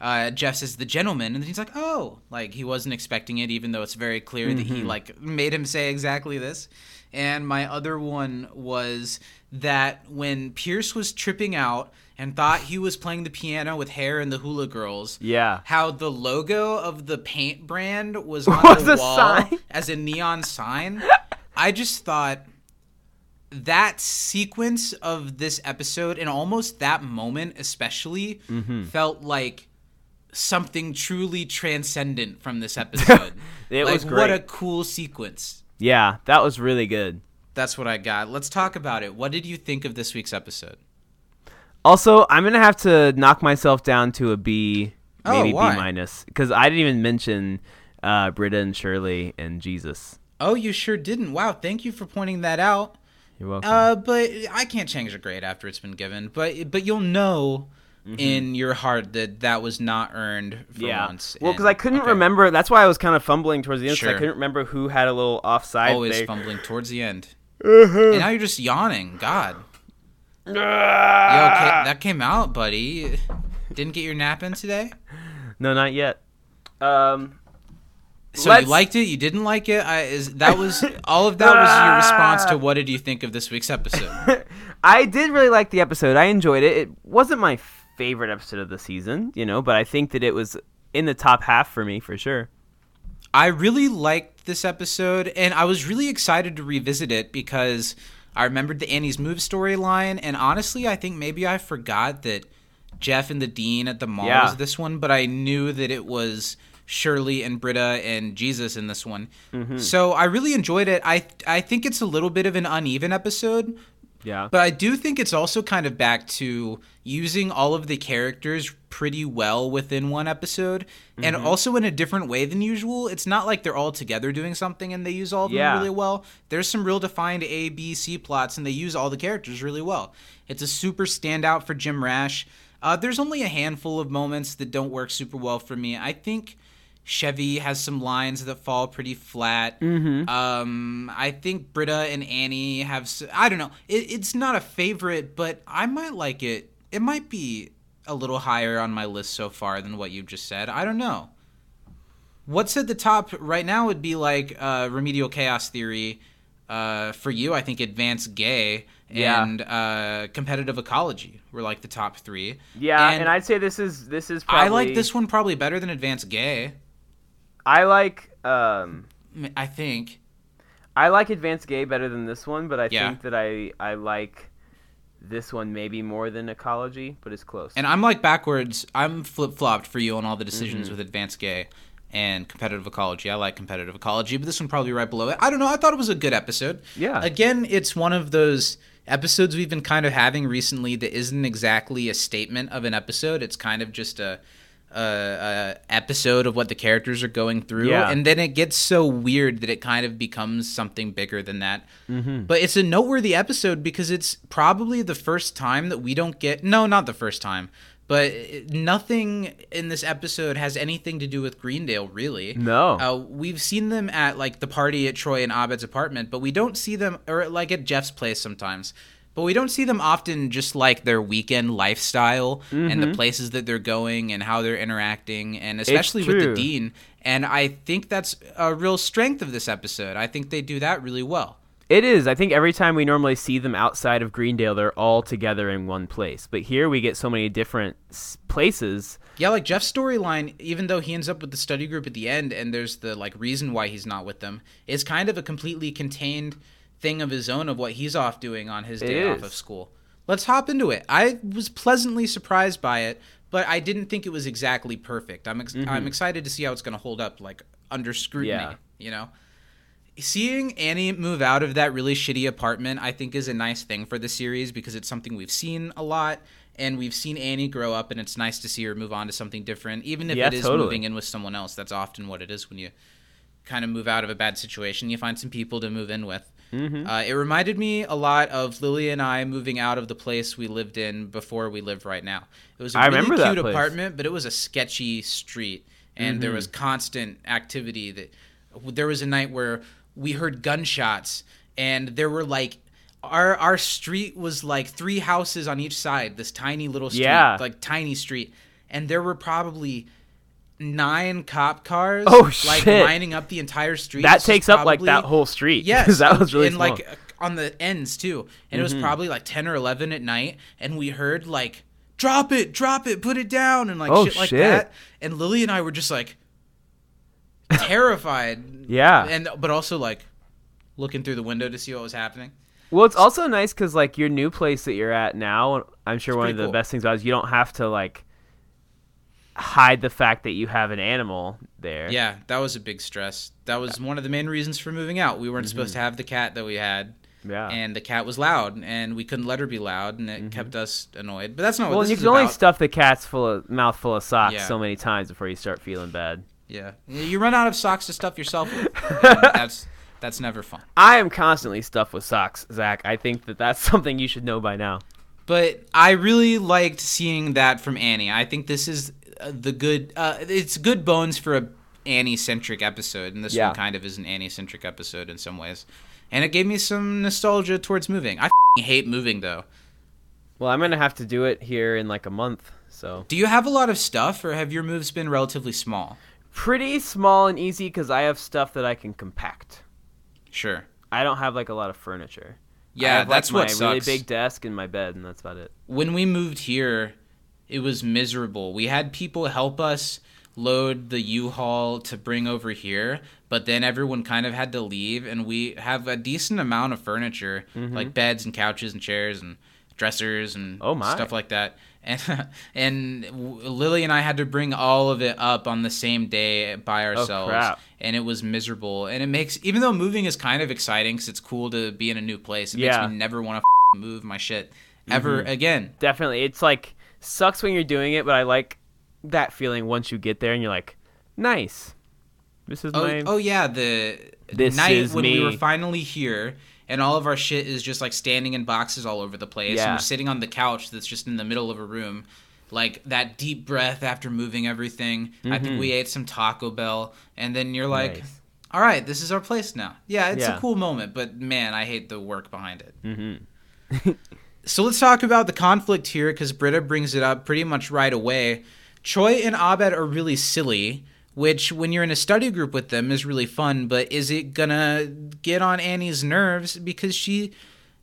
uh, Jeff says the gentleman, and then he's like, oh, like he wasn't expecting it, even though it's very clear that he like made him say exactly this. And my other one was that when Pierce was tripping out and thought he was playing the piano with Hair and the Hula Girls, Yeah. how the logo of the paint brand was on Was the wall sign? as a neon sign. I just thought that sequence of this episode and almost that moment especially Mm-hmm. felt like something truly transcendent from this episode. It like was great. what a cool sequence. Yeah, that was really good. That's what I got. Let's talk about it. What did you think of this week's episode? Also, I'm gonna have to knock myself down to a B, Oh, maybe B minus, because I didn't even mention uh, Britta and Shirley and Jesus. Oh, you sure didn't. Wow, thank you for pointing that out. You're welcome. Uh, but I can't change a grade after it's been given. But but you'll know in your heart that that was not earned for Mm-hmm. yeah. once. Well, because I couldn't okay. remember. That's why I was kind of fumbling towards the end. 'cause I couldn't remember who had a little offside. Always there. fumbling towards the end. Uh-huh. and now you're just yawning. God. You okay? That came out, buddy. Didn't get your nap in today. No, not yet. Um, So Let's- you liked it? You didn't like it? I, is that was all of that was your response to what did you think of this week's episode? I did really like the episode. I enjoyed it. It wasn't my favorite episode of the season, you know, but I think that it was in the top half for me for sure. I really liked this episode, and I was really excited to revisit it because I remembered the Annie's Move storyline, and honestly, I think maybe I forgot that Jeff and the Dean at the mall Yeah. was this one, but I knew that it was Shirley and Britta and Jesus in this one. Mm-hmm. So I really enjoyed it. I I think it's a little bit of an uneven episode, Yeah. but I do think it's also kind of back to using all of the characters pretty well within one episode and Mm-hmm. also in a different way than usual. It's not like they're all together doing something and they use all of them really well. There's some real defined A, B, C plots and they use all the characters really well. It's a super standout for Jim Rash. Uh, there's only a handful of moments that don't work super well for me. I think Chevy has some lines that fall pretty flat. Mm-hmm. Um, I think Britta and Annie have. I don't know. It, it's not a favorite, but I might like it. It might be a little higher on my list so far than what you've just said. I don't know. What's at the top right now would be like uh, Remedial Chaos Theory, Uh, for you, I think advanced gay Yeah. and uh, competitive ecology were like the top three. Yeah, And and, I'd say this is this is probably I like this one probably better than advanced gay. I like um I think. I like Advanced Gay better than this one, but I Yeah. think that I I like this one maybe more than Ecology, but it's close. And I'm like backwards. I'm flip flopped for you on all the decisions Mm-hmm. with advanced gay and competitive ecology. I like competitive ecology, but this one probably right below it. I don't know. I thought it was a good episode. Yeah. Again, it's one of those episodes we've been kind of having recently that isn't exactly a statement of an episode. It's kind of just a. A, a episode of what the characters are going through, Yeah. and then it gets so weird that it kind of becomes something bigger than that. Mm-hmm. But it's a noteworthy episode because it's probably the first time that we don't get no, not the first time, but nothing in this episode has anything to do with Greendale really. No. Uh, we've seen them at like the party at Troy and Abed's apartment, but we don't see them or like at Jeff's place sometimes. But we don't see them often just like their weekend lifestyle and Mm-hmm. the places that they're going and how they're interacting and especially with the dean. And I think that's a real strength of this episode. I think they do that really well. It is. I think every time we normally see them outside of Greendale, they're all together in one place. But here we get so many different places. Yeah, like Jeff's storyline, even though he ends up with the study group at the end, and there's the like reason why he's not with them, is kind of a completely contained thing of his own of what he's off doing on his day off of school. Let's hop into it. I was pleasantly surprised by it, but I didn't think it was exactly perfect. I'm ex- I'm mm-hmm. excited to see how it's going to hold up, like under scrutiny. Yeah. You know, seeing Annie move out of that really shitty apartment, I think, is a nice thing for the series because it's something we've seen a lot, and we've seen Annie grow up, and it's nice to see her move on to something different, even if Yeah, it is totally. moving in with someone else. That's often what it is when you kind of move out of a bad situation. You find some people to move in with. Mm-hmm. Uh, it reminded me a lot of Lily and I moving out of the place we lived in before we live right now. It was a I really remember cute apartment, but it was a sketchy street, and there was Mm-hmm. constant activity. That there was a night where we heard gunshots, and there were like. Our, our street was like three houses on each side, this tiny little street, Yeah. like tiny street, and there were probably nine cop cars, Oh, like shit. lining up the entire street. That takes up like that whole street. Yes, 'cause that was really and small. Mm-hmm. like on the ends too. And it was probably like ten or eleven at night, and we heard like "drop it, drop it, put it down," and like Oh, shit like shit. that. And Lily and I were just like terrified. Yeah. and but also like looking through the window to see what was happening. Well, it's also nice because like your new place that you're at now, I'm sure one of the cool. best things about it is you don't have to like hide the fact that you have an animal there. Yeah, that was a big stress. That was one of the main reasons for moving out. We weren't supposed to have the cat that we had. Mm-hmm. Yeah. And the cat was loud, and we couldn't let her be loud, and it kept us annoyed. But that's not Mm-hmm. well, what and this you can only stuff the cat's full of mouth full of socks Yeah. so many times before you start feeling bad. Yeah, you run out of socks to stuff yourself with. that's that's never fun. I am constantly stuffed with socks, Zach. I think that that's something you should know by now. But I really liked seeing that from Annie. I think this is the good. Uh, it's good bones for a Annie centric episode, and this Yeah. one kind of is an Annie centric episode in some ways. And it gave me some nostalgia towards moving. I f***ing hate moving though. Well, I'm gonna have to do it here in like a month, so Do you have a lot of stuff, or have your moves been relatively small? pretty small and easy because I have stuff that I can compact. Sure. I don't have like a lot of furniture. Yeah, have, like, that's what my sucks. really big desk and my bed, and that's about it. when we moved here, it was miserable. We had people help us load the U-Haul to bring over here, but then everyone kind of had to leave and we have a decent amount of furniture, Mm-hmm. like beds and couches and chairs and dressers and Oh, stuff like that. And and Lily and I had to bring all of it up on the same day by ourselves, Oh, and it was miserable. And it makes even though moving is kind of exciting because it's cool to be in a new place, it Yeah. Mm-hmm. makes me never want to move my shit ever again. Definitely, it's like sucks when you're doing it, but I like that feeling once you get there and you're like, nice. This is Oh, my. oh yeah, the This night is when we were finally here and all of our shit is just like standing in boxes all over the place Yeah. and we're sitting on the couch that's just in the middle of a room. Like that deep breath after moving everything. I think we ate some Taco Bell and then you're like, Mm-hmm. Nice. "All right, this is our place now." Yeah, it's Yeah. a cool moment, but man, I hate the work behind it. Mhm. So let's talk about the conflict here because Britta brings it up pretty much right away. Troy and Abed are really silly which when you're in a study group with them is really fun, but is it gonna get on Annie's nerves because she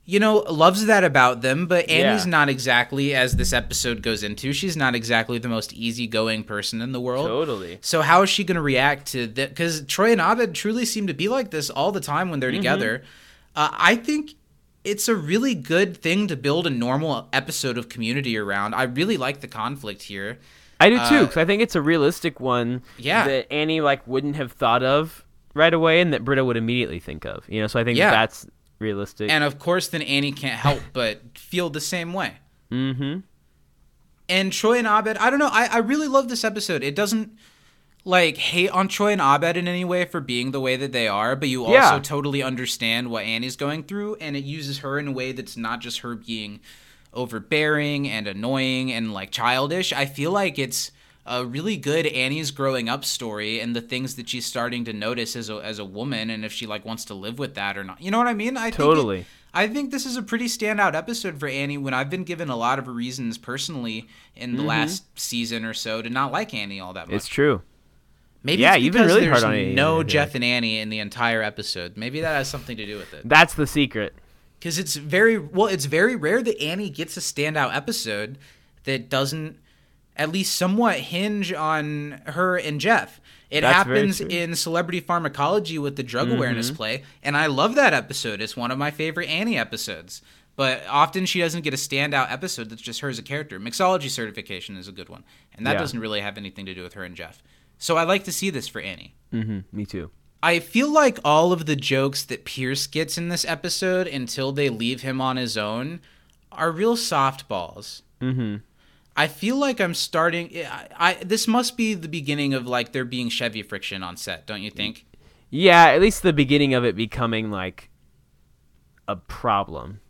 you know, loves that about them, but Annie's Yeah. not exactly, as this episode goes into, she's not exactly the most easygoing person in the world. Totally. So how is she going to react to that? Because Troy and Abed truly seem to be like this all the time when they're Mm-hmm. together. Uh, I think it's a really good thing to build a normal episode of Community around. I really like the conflict here. I do too, Uh, because I think it's a realistic one Yeah. that Annie like wouldn't have thought of right away, and that Britta would immediately think of. You know, so I think Yeah. that's realistic. And of course, then Annie can't help but feel the same way. mm-hmm. And Troy and Abed, I don't know. I, I really love this episode. It doesn't like hate on Troy and Abed in any way for being the way that they are, but you also Yeah. totally understand what Annie's going through, and it uses her in a way that's not just her being overbearing and annoying and like childish. I feel like it's a really good Annie's growing up story and the things that she's starting to notice as a as a woman and if she like wants to live with that or not. You know what I mean? I think it- Totally. I think this is a pretty standout episode for Annie when I've been given a lot of reasons personally in the mm-hmm. last season or so to not like Annie all that much. It's true. Maybe Yeah, you've been really there's hard on Annie, no. Jeff and Annie in the entire episode. Maybe that has something to do with it. That's the secret. Because it's very well, it's very rare that Annie gets a standout episode that doesn't at least somewhat hinge on her and Jeff. It That's happens in Celebrity Pharmacology with the drug awareness Mm-hmm. play, and I love that episode. It's one of my favorite Annie episodes. But often she doesn't get a standout episode that's just her as a character. Mixology certification is a good one, and that Yeah. doesn't really have anything to do with her and Jeff. So I like to see this for Annie. Mm-hmm. Me too. I feel like all of the jokes that Pierce gets in this episode until they leave him on his own are real softballs. Mm-hmm. I feel like I'm starting. I, I this must be the beginning of like there being Chevy friction on set, don't you think? Yeah, at least the beginning of it becoming like a problem.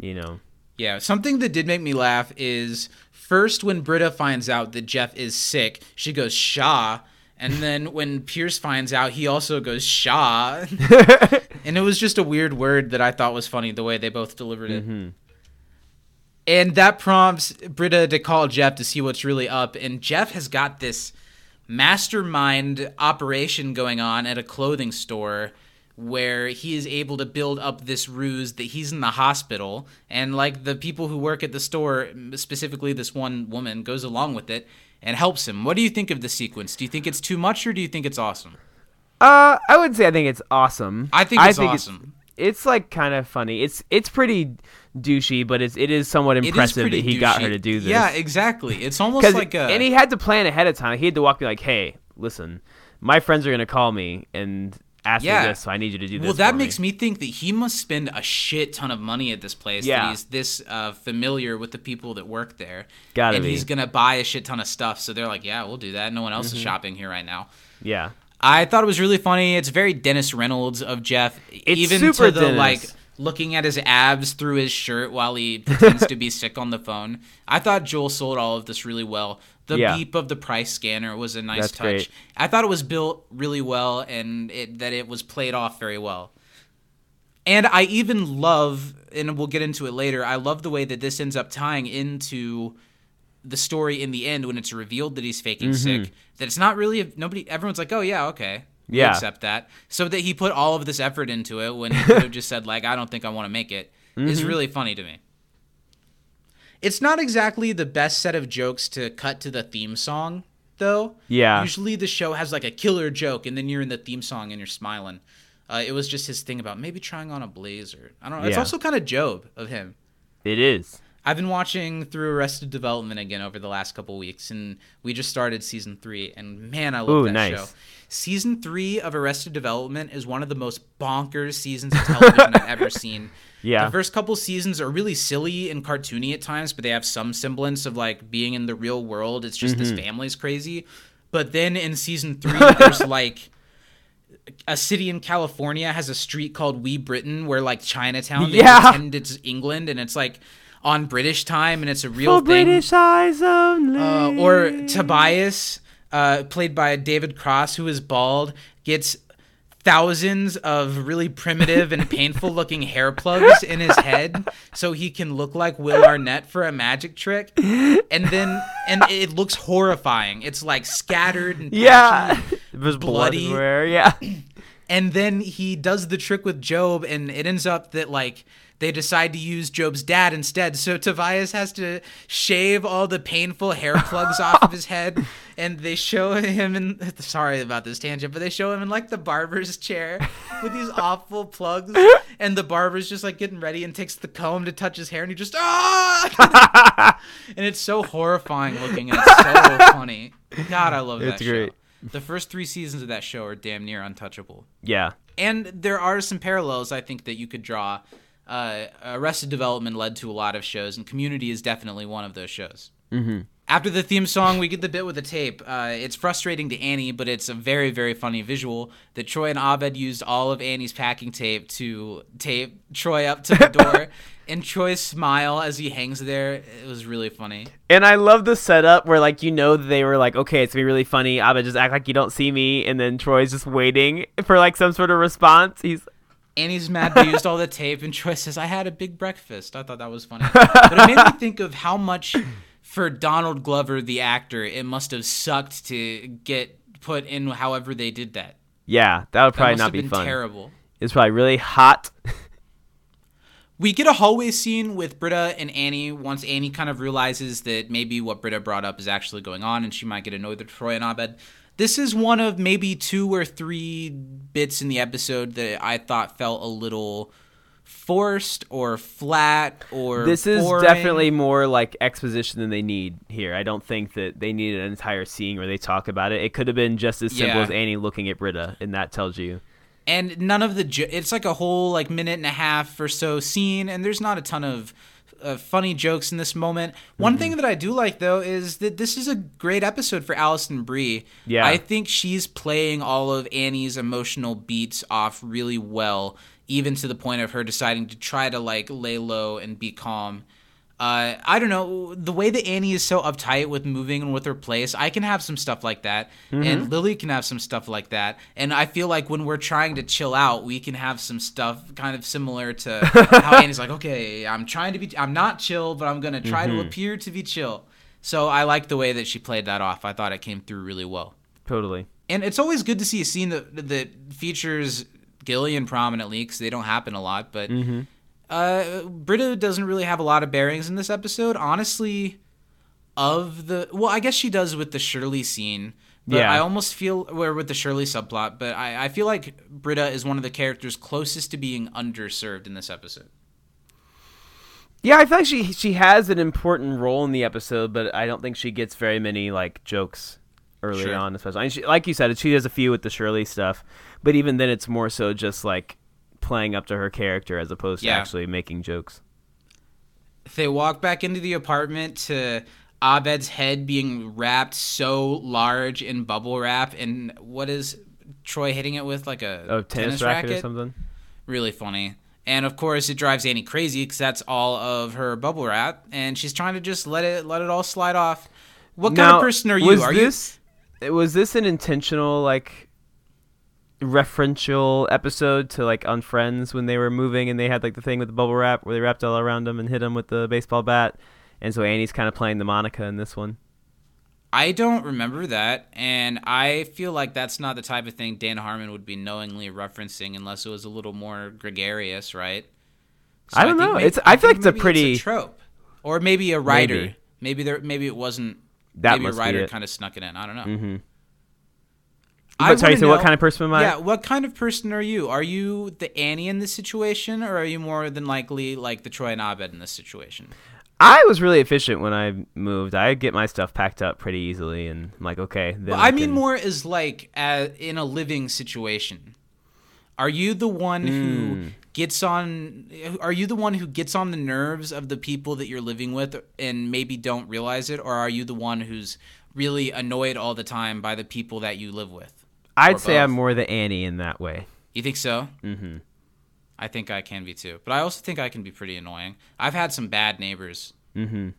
You know. Yeah, something that did make me laugh is first when Britta finds out that Jeff is sick, she goes Shaw, and then when Pierce finds out, he also goes Shaw, and it was just a weird word that I thought was funny the way they both delivered it. Mm-hmm. And that prompts Britta to call Jeff to see what's really up, and Jeff has got this mastermind operation going on at a clothing store where he is able to build up this ruse that he's in the hospital and like the people who work at the store specifically this one woman goes along with it and helps him what do you think of the sequence do you think it's too much or do you think it's awesome Uh, I would say I think it's awesome. I think it's awesome. It's, like kind of funny. It's it's pretty douchey, but it's it is somewhat impressive pretty that he got her to do this. yeah exactly it's almost like a and he had to plan ahead of time. He had to walk me like, "Hey, listen, my friends are gonna call me and ask Yeah. me this, so I need you to do this." Well, that makes me think that he must spend a shit ton of money at this place. Yeah. That he's this uh, familiar with the people that work there. Gotta and be. he's gonna buy a shit ton of stuff. So they're like, yeah, we'll do that. No one else Mm-hmm. is shopping here right now. Yeah, I thought it was really funny. It's very Dennis Reynolds of Jeff. It's even super to the Dennis. like looking at his abs through his shirt while he pretends to be sick on the phone. I thought Joel sold all of this really well. The Yeah. beep of the price scanner was a nice That's touch. great. I thought it was built really well and it, that it was played off very well. And I even love, and we'll get into it later, I love the way that this ends up tying into the story in the end when it's revealed that he's faking mm-hmm. sick. That it's not really, nobody, everyone's like, oh, yeah, okay. We Yeah. accept that. So that he put all of this effort into it when he could have just said, like, I don't think I want to make it, is mm-hmm. really funny to me. It's not exactly the best set of jokes to cut to the theme song, though. Yeah. Usually the show has like a killer joke, and then you're in the theme song and you're smiling. Uh, it was just his thing about maybe trying on a blazer. I don't know. It's Yeah. also kind of Gob of him. it is. I've been watching through Arrested Development again over the last couple weeks, and we just started season three, and man, I love Ooh, that nice. show. Season three of Arrested Development is one of the most bonkers seasons of television I've ever seen. Yeah. The first couple seasons are really silly and cartoony at times, but they have some semblance of like being in the real world. It's just Mm-hmm. this family's crazy. But then in season three, there's like a city in California has a street called Wee Britain where like Chinatown they Yeah. pretend it's England and it's like on British time and it's a real For thing. British eyes only. Uh, or Tobias, uh, played by David Cross, who is bald, gets thousands of really primitive and painful looking hair plugs in his head so he can look like Will Arnett for a magic trick. And then and it looks horrifying. It's like scattered and Yeah. It was bloody. everywhere. Yeah. And then he does the trick with Gob, and it ends up that like they decide to use Gob's dad instead. So Tobias has to shave all the painful hair plugs off of his head, and they show him in. Sorry about this tangent, but they show him in like the barber's chair with these awful plugs, and the barber's just like getting ready and takes the comb to touch his hair, and he just ah, and it's so horrifying looking, and it's so funny. God, I love that It's great. show. The first three seasons of that show are damn near untouchable Yeah. and there are some parallels I think that you could draw. Uh, Arrested Development led to a lot of shows, and Community is definitely one of those shows. Mm-hmm. After the theme song, we get the bit with the tape. Uh, it's frustrating to Annie, but it's a very, very funny visual that Troy and Abed used all of Annie's packing tape to tape Troy up to the door, and Troy's smile as he hangs there. It was really funny. And I love the setup where like you know they were like, okay, it's gonna be really funny. Abba just act like you don't see me, and then Troy's just waiting for like some sort of response. He's Annie's mad they used all the tape, and Troy says, "I had a big breakfast." I thought that was funny, but it made me think of how much for Donald Glover, the actor, it must have sucked to get put in. However, they did that. yeah, that would That probably must not be been fun. terrible. It's probably really hot. We get a hallway scene with Britta and Annie once Annie kind of realizes that maybe what Britta brought up is actually going on and she might get annoyed with Troy and Abed. This is one of maybe two or three bits in the episode that I thought felt a little forced or flat or this is boring. definitely more like exposition than they need here. I don't think that they needed an entire scene where they talk about it. It could have been just as simple Yeah. as Annie looking at Britta, and that tells you. and none of the jo- it's like a whole like minute and a half or so scene and there's not a ton of uh, funny jokes in this moment one Mm-hmm. thing that i do like though is that this is a great episode for alison brie Yeah. i think she's playing all of annie's emotional beats off really well even to the point of her deciding to try to like lay low and be calm uh, I don't know the way that Annie is so uptight with moving and with her place. I can have some stuff like that, and mm-hmm. Lily can have some stuff like that. And I feel like when we're trying to chill out, we can have some stuff kind of similar to how Annie's like, okay, I'm trying to be, I'm not chill, but I'm gonna try to mm-hmm. appear to be chill. So I like the way that she played that off. I thought it came through really well. Totally. And it's always good to see a scene that that features Gillian prominently because they don't happen a lot. But mm-hmm. Uh, Britta doesn't really have a lot of bearings in this episode. Honestly, of the well, I guess she does with the Shirley scene. But Yeah. I almost feel where with the Shirley subplot, but I, I feel like Britta is one of the characters closest to being underserved in this episode. Yeah, I feel like she she has an important role in the episode, but I don't think she gets very many like jokes early Sure. on, especially. I mean, she, like you said, she does a few with the Shirley stuff, but even then, it's more so just like playing up to her character as opposed to Yeah. actually making jokes. They walk back into the apartment to Abed's head being wrapped so large in bubble wrap, and what is Troy hitting it with like a, oh, A tennis, racket, or something. Really funny. And of course, it drives Annie crazy because that's all of her bubble wrap, and she's trying to just let it let it all slide off. What kind of person are you? Was Are this was this an intentional like referential episode to like on Friends when they were moving and they had like the thing with the bubble wrap where they wrapped all around him and hit him with the baseball bat, and so Annie's kind of playing the Monica in this one. I don't remember that, and I feel like that's not the type of thing Dan Harmon would be knowingly referencing unless it was a little more gregarious, right? I don't think know. may- It's- I feel think like it's a maybe pretty- trope, or maybe a writer. Maybe. Maybe, there, maybe it wasn't. That maybe a writer kind of snuck it in. I don't know. Mm-hmm. I But sorry, so what kind of person am I? Yeah, what kind of person are you? Are you the Annie in this situation, or are you more than likely like the Troy and Abed in this situation? I was really efficient when I moved. I get my stuff packed up pretty easily, and I'm like, okay. Well, I mean can- more is like uh, in a living situation. Are you the one who Hmm. gets on? Are you the one who gets on the nerves of the people that you're living with, and maybe don't realize it, or are you the one who's really annoyed all the time by the people that you live with? I'd say I'm more the Annie in that way. You think so? Mm-hmm. I think I can be too, but I also think I can be pretty annoying. I've had some bad neighbors, Mm-hmm.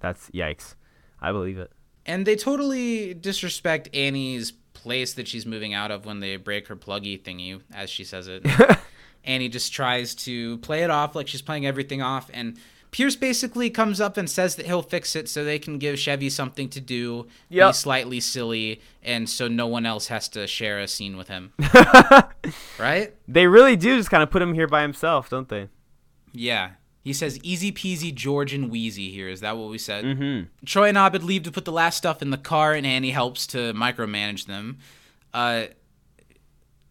That's yikes. I believe it. and they totally disrespect Annie's place that she's moving out of when they break her pluggy thingy, as she says it. Annie just tries to play it off like she's playing everything off, and Pierce basically comes up and says that he'll fix it so they can give Chevy something to do, be slightly silly, and so no one else has to share a scene with him. right? They really do just kind of put him here by himself, don't they? Yeah. He says easy peasy George and Weezy here. Is that what we said? Mm-hmm. Troy and Abed leave to put the last stuff in the car, and Annie helps to micromanage them. Uh,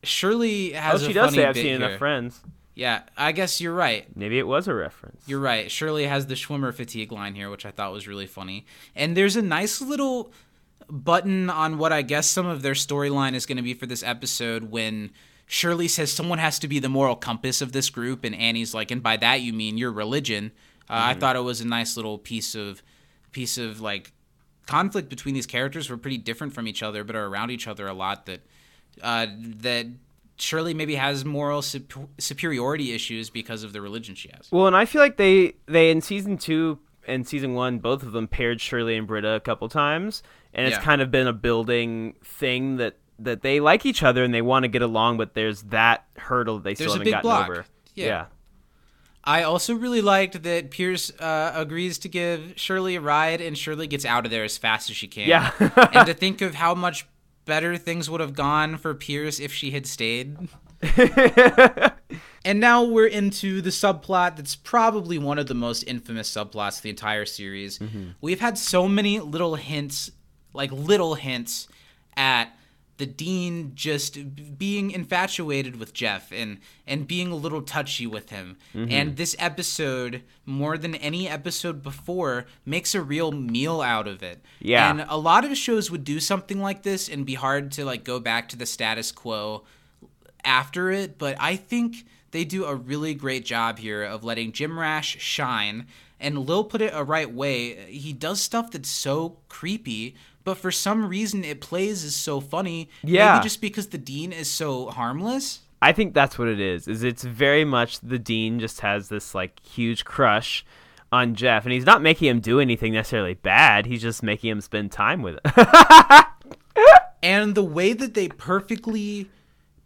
Shirley Oh, has she does say I've seen here. enough friends. Yeah, I guess you're right. Maybe it was a reference. You're right. Shirley has the Schwimmer fatigue line here, which I thought was really funny. And there's a nice little button on what I guess some of their storyline is going to be for this episode when Shirley says someone has to be the moral compass of this group, and Annie's like, and by that you mean your religion. Uh, I thought it was a nice little piece of piece of like conflict between these characters. Who are pretty different from each other, but are around each other a lot. That uh, that Shirley maybe has moral sup- superiority issues because of the religion she has. Well, and I feel like they they in season two and season one, both of them paired Shirley and Britta a couple times, and it's Yeah. kind of been a building thing that that they like each other and they want to get along, but there's that hurdle that they There's still haven't gotten block. over. Yeah. I also really liked that Pierce uh, agrees to give Shirley a ride, and Shirley gets out of there as fast as she can. Yeah. and to think of how much better things would have gone for Pierce if she had stayed. and now we're into the subplot that's probably one of the most infamous subplots of the entire series. Mm-hmm. We've had so many little hints, like little hints, at the dean just being infatuated with Jeff and and being a little touchy with him. Mm-hmm. And this episode, more than any episode before, makes a real meal out of it. Yeah. And a lot of shows would do something like this and be hard to like go back to the status quo after it, but I think they do a really great job here of letting Jim Rash shine. And Lil put it a right way. He does stuff that's so creepy, but for some reason it plays is so funny. Yeah. Maybe just because the dean is so harmless. I think that's what it is. Is it's very much the dean just has this like huge crush on Jeff, and he's not making him do anything necessarily bad. He's just making him spend time with it. And the way that they perfectly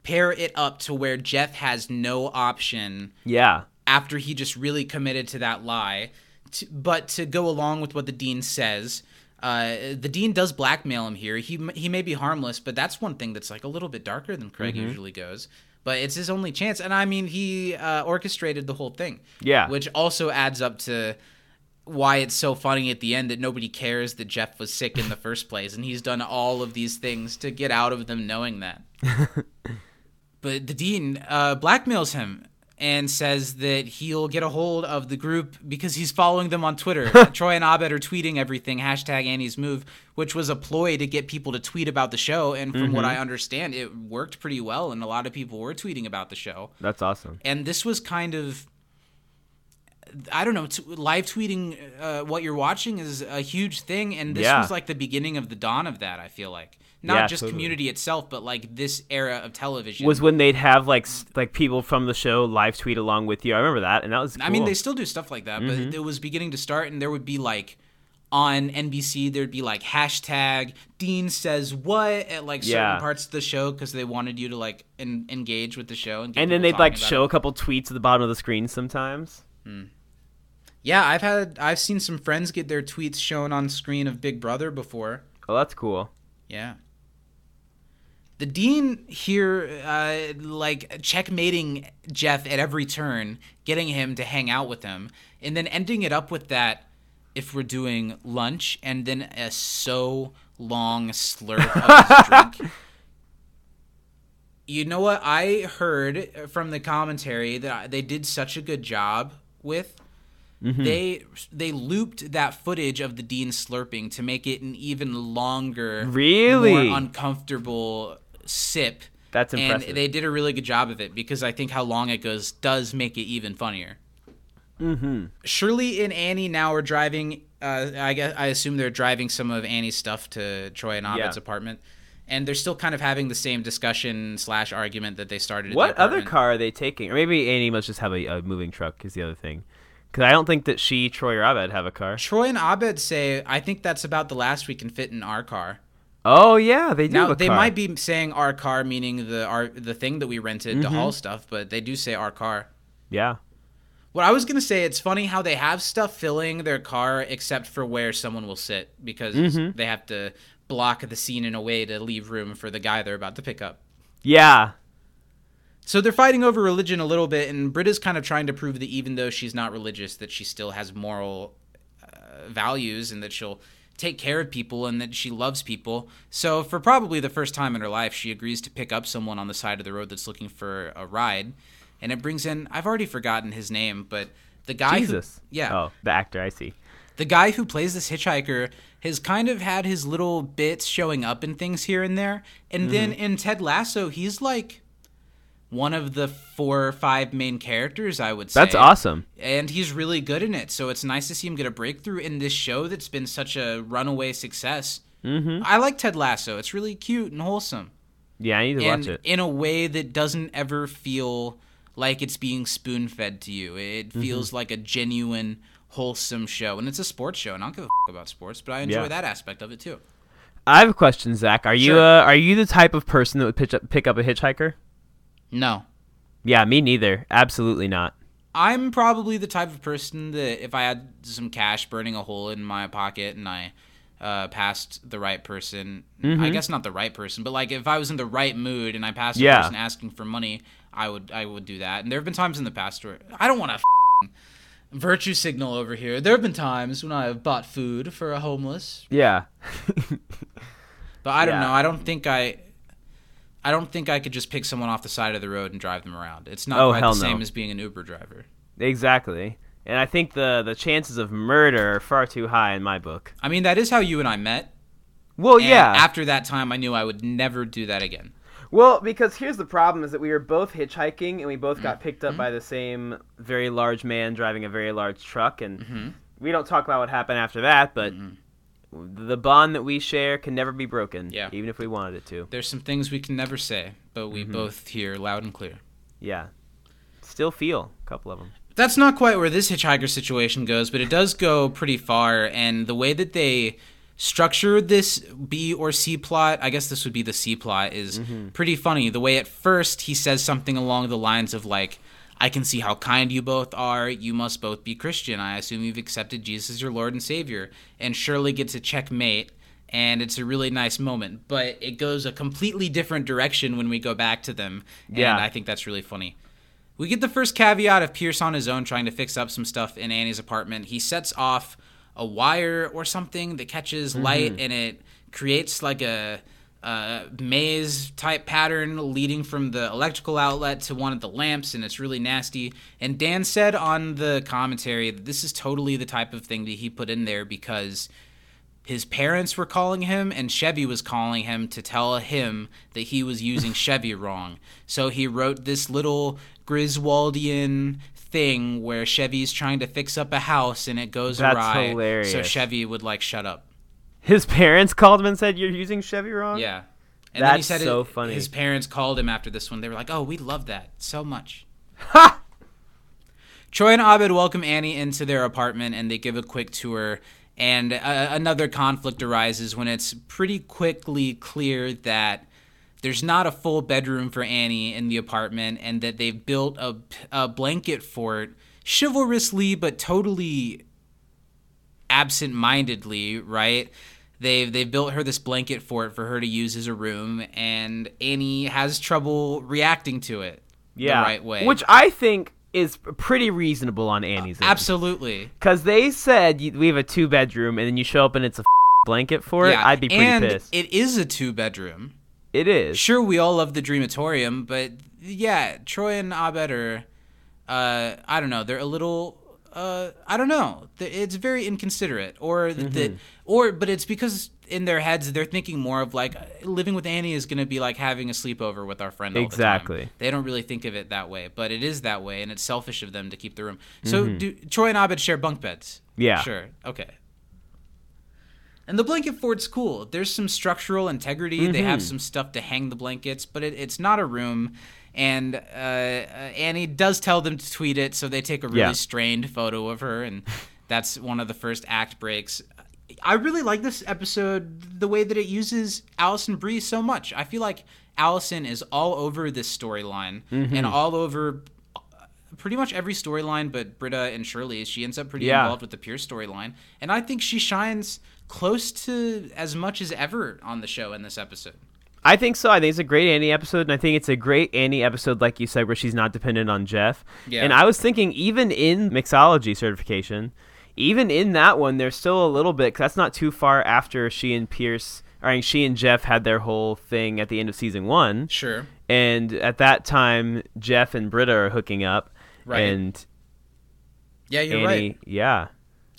pair it up to where Jeff has no option yeah. after he just really committed to that lie. To, but to go along with what the dean says, uh, the dean does blackmail him here. He he may be harmless, but that's one thing that's like a little bit darker than Craig Mm-hmm. usually goes. But it's his only chance, and I mean, he uh, orchestrated the whole thing. Yeah. which also adds up to why it's so funny at the end that nobody cares that Jeff was sick in the first place, and he's done all of these things to get out of them knowing that. but the dean uh, blackmails him and says that he'll get a hold of the group because he's following them on Twitter. Troy and Abed are tweeting everything, hashtag Annie's move, which was a ploy to get people to tweet about the show. And from what I understand, it worked pretty well, and a lot of people were tweeting about the show. That's awesome. And this was kind of. I don't know. T- live tweeting uh, what you're watching is a huge thing, and this Yeah. was like the beginning of the dawn of that. I feel like not Yeah, just totally. Community itself, but like this era of television. Was when they'd have like like people from the show live tweet along with you. I remember that, and that was. Cool. I mean, they still do stuff like that, Mm-hmm. but it was beginning to start, and there would be like on NBC, there'd be like hashtag Dean says what at like certain Yeah. parts of the show because they wanted you to like en- engage with the show, and, and then they'd like show it. a couple tweets at the bottom of the screen sometimes. Yeah, I've had I've seen some friends get their tweets shown on screen of Big Brother before. Oh, that's cool. Yeah. The dean here, uh, like checkmating Jeff at every turn, getting him to hang out with him, and then ending it up with that. If we're doing lunch, and then a so long slurp of his drink. You know what? I heard from the commentary that they did such a good job with they they looped that footage of the dean slurping to make it an even longer, Really? more uncomfortable sip. That's impressive. and they did a really good job of it because I think how long it goes does make it even funnier. Mm-hmm. Shirley and Annie now are driving. Uh, I guess I assume they're driving some of Annie's stuff to Troy and Abed's Yeah. apartment, and they're still kind of having the same discussion slash argument that they started. At the What other car are they taking? Or maybe Annie must just have a, a moving truck. Is the other thing. Because I don't think that she, Troy, or Abed have a car. Troy and Abed say, I think that's about the last we can fit in our car. Oh yeah, they do. Now they car. might be saying our car, meaning the our the thing that we rented to Mm-hmm. haul stuff, but they do say our car. Yeah. What I was gonna say, it's funny how they have stuff filling their car except for where someone will sit because Mm-hmm. they have to block the scene in a way to leave room for the guy they're about to pick up. Yeah. So they're fighting over religion a little bit, and Britta's kind of trying to prove that even though she's not religious, that she still has moral uh, values and that she'll take care of people and that she loves people. So for probably the first time in her life, she agrees to pick up someone on the side of the road that's looking for a ride, and it brings in I've already forgotten his name, but the guy who- Jesus. yeah, Oh, the actor. I see. the guy who plays this hitchhiker has kind of had his little bits showing up in things here and there. And then Mm-hmm. in Ted Lasso, he's like one of the four or five main characters, I would say. That's awesome. And he's really good in it. So it's nice to see him get a breakthrough in this show that's been such a runaway success. Mm-hmm. I like Ted Lasso. It's really cute and wholesome. Yeah, I need to and watch it. in a way that doesn't ever feel like it's being spoon fed to you. It Mm-hmm. feels like a genuine, wholesome show. And it's a sports show, and I don't give a f- about sports, but I enjoy Yeah. that aspect of it too. I have a question, Zach. Are you uh, are you the type of person that would pitch up, pick up a hitchhiker? No. Yeah, me neither. Absolutely not. I'm probably the type of person that if I had some cash burning a hole in my pocket and I uh, passed the right person, Mm-hmm. I guess not the right person, but like if I was in the right mood and I passed Yeah. a person asking for money, I would I would do that. And there have been times in the past where I don't want to virtue signal over here. There have been times when I have bought food for a homeless, Yeah. but I don't Yeah. know. I don't think I. I don't think I could just pick someone off the side of the road and drive them around. It's not Oh, quite the same no. as being an Uber driver. exactly. And I think the the chances of murder are far too high in my book. I mean, that is how you and I met. Well, And yeah. After that time, I knew I would never do that again. Well, because here's the problem: is that we were both hitchhiking, and we both got picked Mm-hmm. up by the same very large man driving a very large truck, and Mm-hmm. we don't talk about what happened after that. But the bond that we share can never be broken, Yeah. even if we wanted it to. There's some things we can never say, but we Mm-hmm. both hear loud and clear. Yeah, still feel a couple of them. That's not quite where this hitchhiker situation goes, but it does go pretty far. And the way that they structure this B or C plot, I guess this would be the C plot, is pretty funny. The way at first he says something along the lines of, like, I can see how kind you both are. You must both be Christian. I assume you've accepted Jesus as your Lord and Savior. And Shirley gets a checkmate, and it's a really nice moment. But it goes a completely different direction when we go back to them. Yeah. I think that's really funny. We get the first caveat of Pierce on his own trying to fix up some stuff in Annie's apartment. He sets off a wire or something that catches light mm-hmm. and it creates like a, a maze type pattern leading from the electrical outlet to one of the lamps, and it's really nasty. And Dan said on the commentary that this is totally the type of thing that he put in there because his parents were calling him and Chevy was calling him to tell him that he was using Chevy wrong. So he wrote this little Griswoldian thing where Chevy's trying to fix up a house and it goes That's awry. So. Chevy would like shut up. His parents called him and said, "You're using Chevy wrong." Yeah. And then he That's said so it- funny. his parents called him after this one. They were like, "Oh, we love that so much." Ha! Troy and Abed welcome Annie into their apartment and they give a quick tour. And uh, another conflict arises when it's pretty quickly clear that there's not a full bedroom for Annie in the apartment and that they've built a, a blanket fort chivalrously but totally absent-mindedly, right? They've they've built her this blanket fort for her to use as a room, and Annie has trouble reacting to it yeah, the right way. Which I think is pretty reasonable on Annie's end. absolutely. Because they said we have a two bedroom, and then you show up and it's a blanket for it. I'd be pretty and pissed. It is a two bedroom. it is. Sure, we all love the Dreamatorium, but yeah, Troy and Abed are, uh, I don't know, they're a little, uh, I don't know, it's very inconsiderate, or Mm-hmm. that, or but it's because in their heads they're thinking more of like living with Annie is going to be like having a sleepover with our friend. All The Exactly. time. They don't really think of it that way, but it is that way, and it's selfish of them to keep the room. So Mm-hmm. do Troy and Abed share bunk beds? Yeah. Sure. Okay. And the blanket fort's cool. There's some structural integrity. They Mm-hmm. have some stuff to hang the blankets, but it, it's not a room. And uh, uh, Annie does tell them to tweet it, so they take a really Yeah. strained photo of her, and that's one of the first act breaks. I really like this episode the way that it uses Alison Brie so much. I feel like Alison is all over this storyline Mm-hmm. and all over pretty much every storyline but Britta and Shirley. She ends up pretty Yeah. involved with the Pierce storyline. And I think she shines close to as much as ever on the show in this episode. I think so. I think it's a great Annie episode, and I think it's a great Annie episode, like you said, where she's not dependent on Jeff. Yeah. And I was thinking, even in mixology certification, even in that one, there's still a little bit, because that's not too far after she and Pierce, I mean, she and Jeff had their whole thing at the end of season one. Sure. And at that time, Jeff and Britta are hooking up. Right. And Yeah, you're Annie, right. yeah.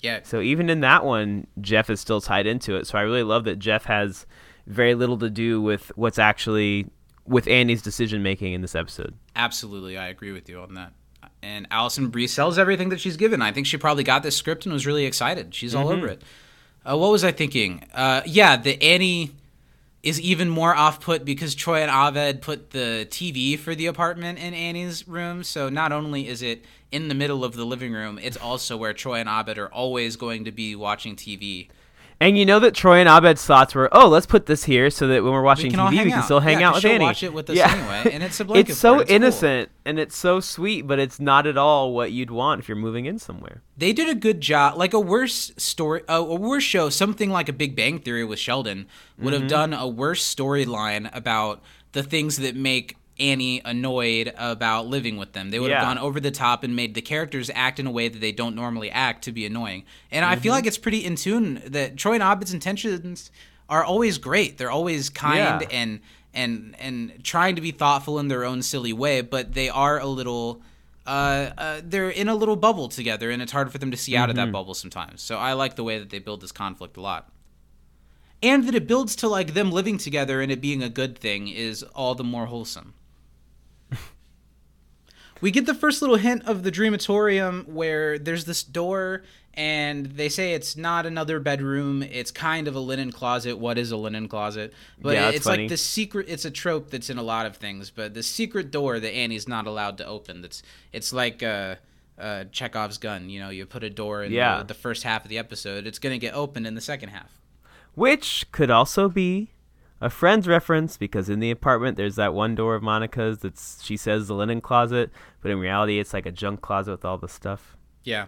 Yeah. So even in that one, Jeff is still tied into it. So I really love that Jeff has very little to do with what's actually with Annie's decision making in this episode. Absolutely, I agree with you on that. And Alison Brie sells everything that she's given. I think she probably got this script and was really excited. She's all over it. Uh, what was I thinking? Uh, yeah, the Annie is even more off put because Troy and Abed put the TV for the apartment in Annie's room. So not only is it in the middle of the living room, it's also where Troy and Abed are always going to be watching TV. And you know that Troy and Abed's thoughts were, oh, let's put this here so that when we're watching all TV, we can out. still hang Yeah, out with she'll Annie. watch it with us anyway, and it's a it's so. It's cool. innocent and it's so sweet, but it's not at all what you'd want if you're moving in somewhere. they did a good job. Like a worse story, a, a worse show, something like a Big Bang Theory with Sheldon would Mm-hmm. have done a worse storyline about the things that make Annie annoyed about living with them. They would Yeah. have gone over the top and made the characters act in a way that they don't normally act to be annoying. And I feel Mm-hmm. like it's pretty in tune that Troy and Abed's intentions are always great. They're always kind Yeah. and and and trying to be thoughtful in their own silly way, but they are a little uh, uh, they're in a little bubble together, and it's hard for them to see out of that bubble sometimes. So I like the way that they build this conflict a lot, and that it builds to like them living together and it being a good thing is all the more wholesome. We get the first little hint of the dreamatorium where there's this door and they say it's not another bedroom it's kind of a linen closet what is a linen closet but Yeah, it's funny. like the secret it's a trope that's in a lot of things but the secret door that annie's not allowed to open that's it's like uh uh, Chekhov's gun, you know, you put a door in Yeah. the, the first half of the episode, it's going to get opened in the second half. Which could also be a friend's reference because in the apartment there's that one door of Monica's that's she says the linen closet, but in reality it's like a junk closet with all the stuff. Yeah.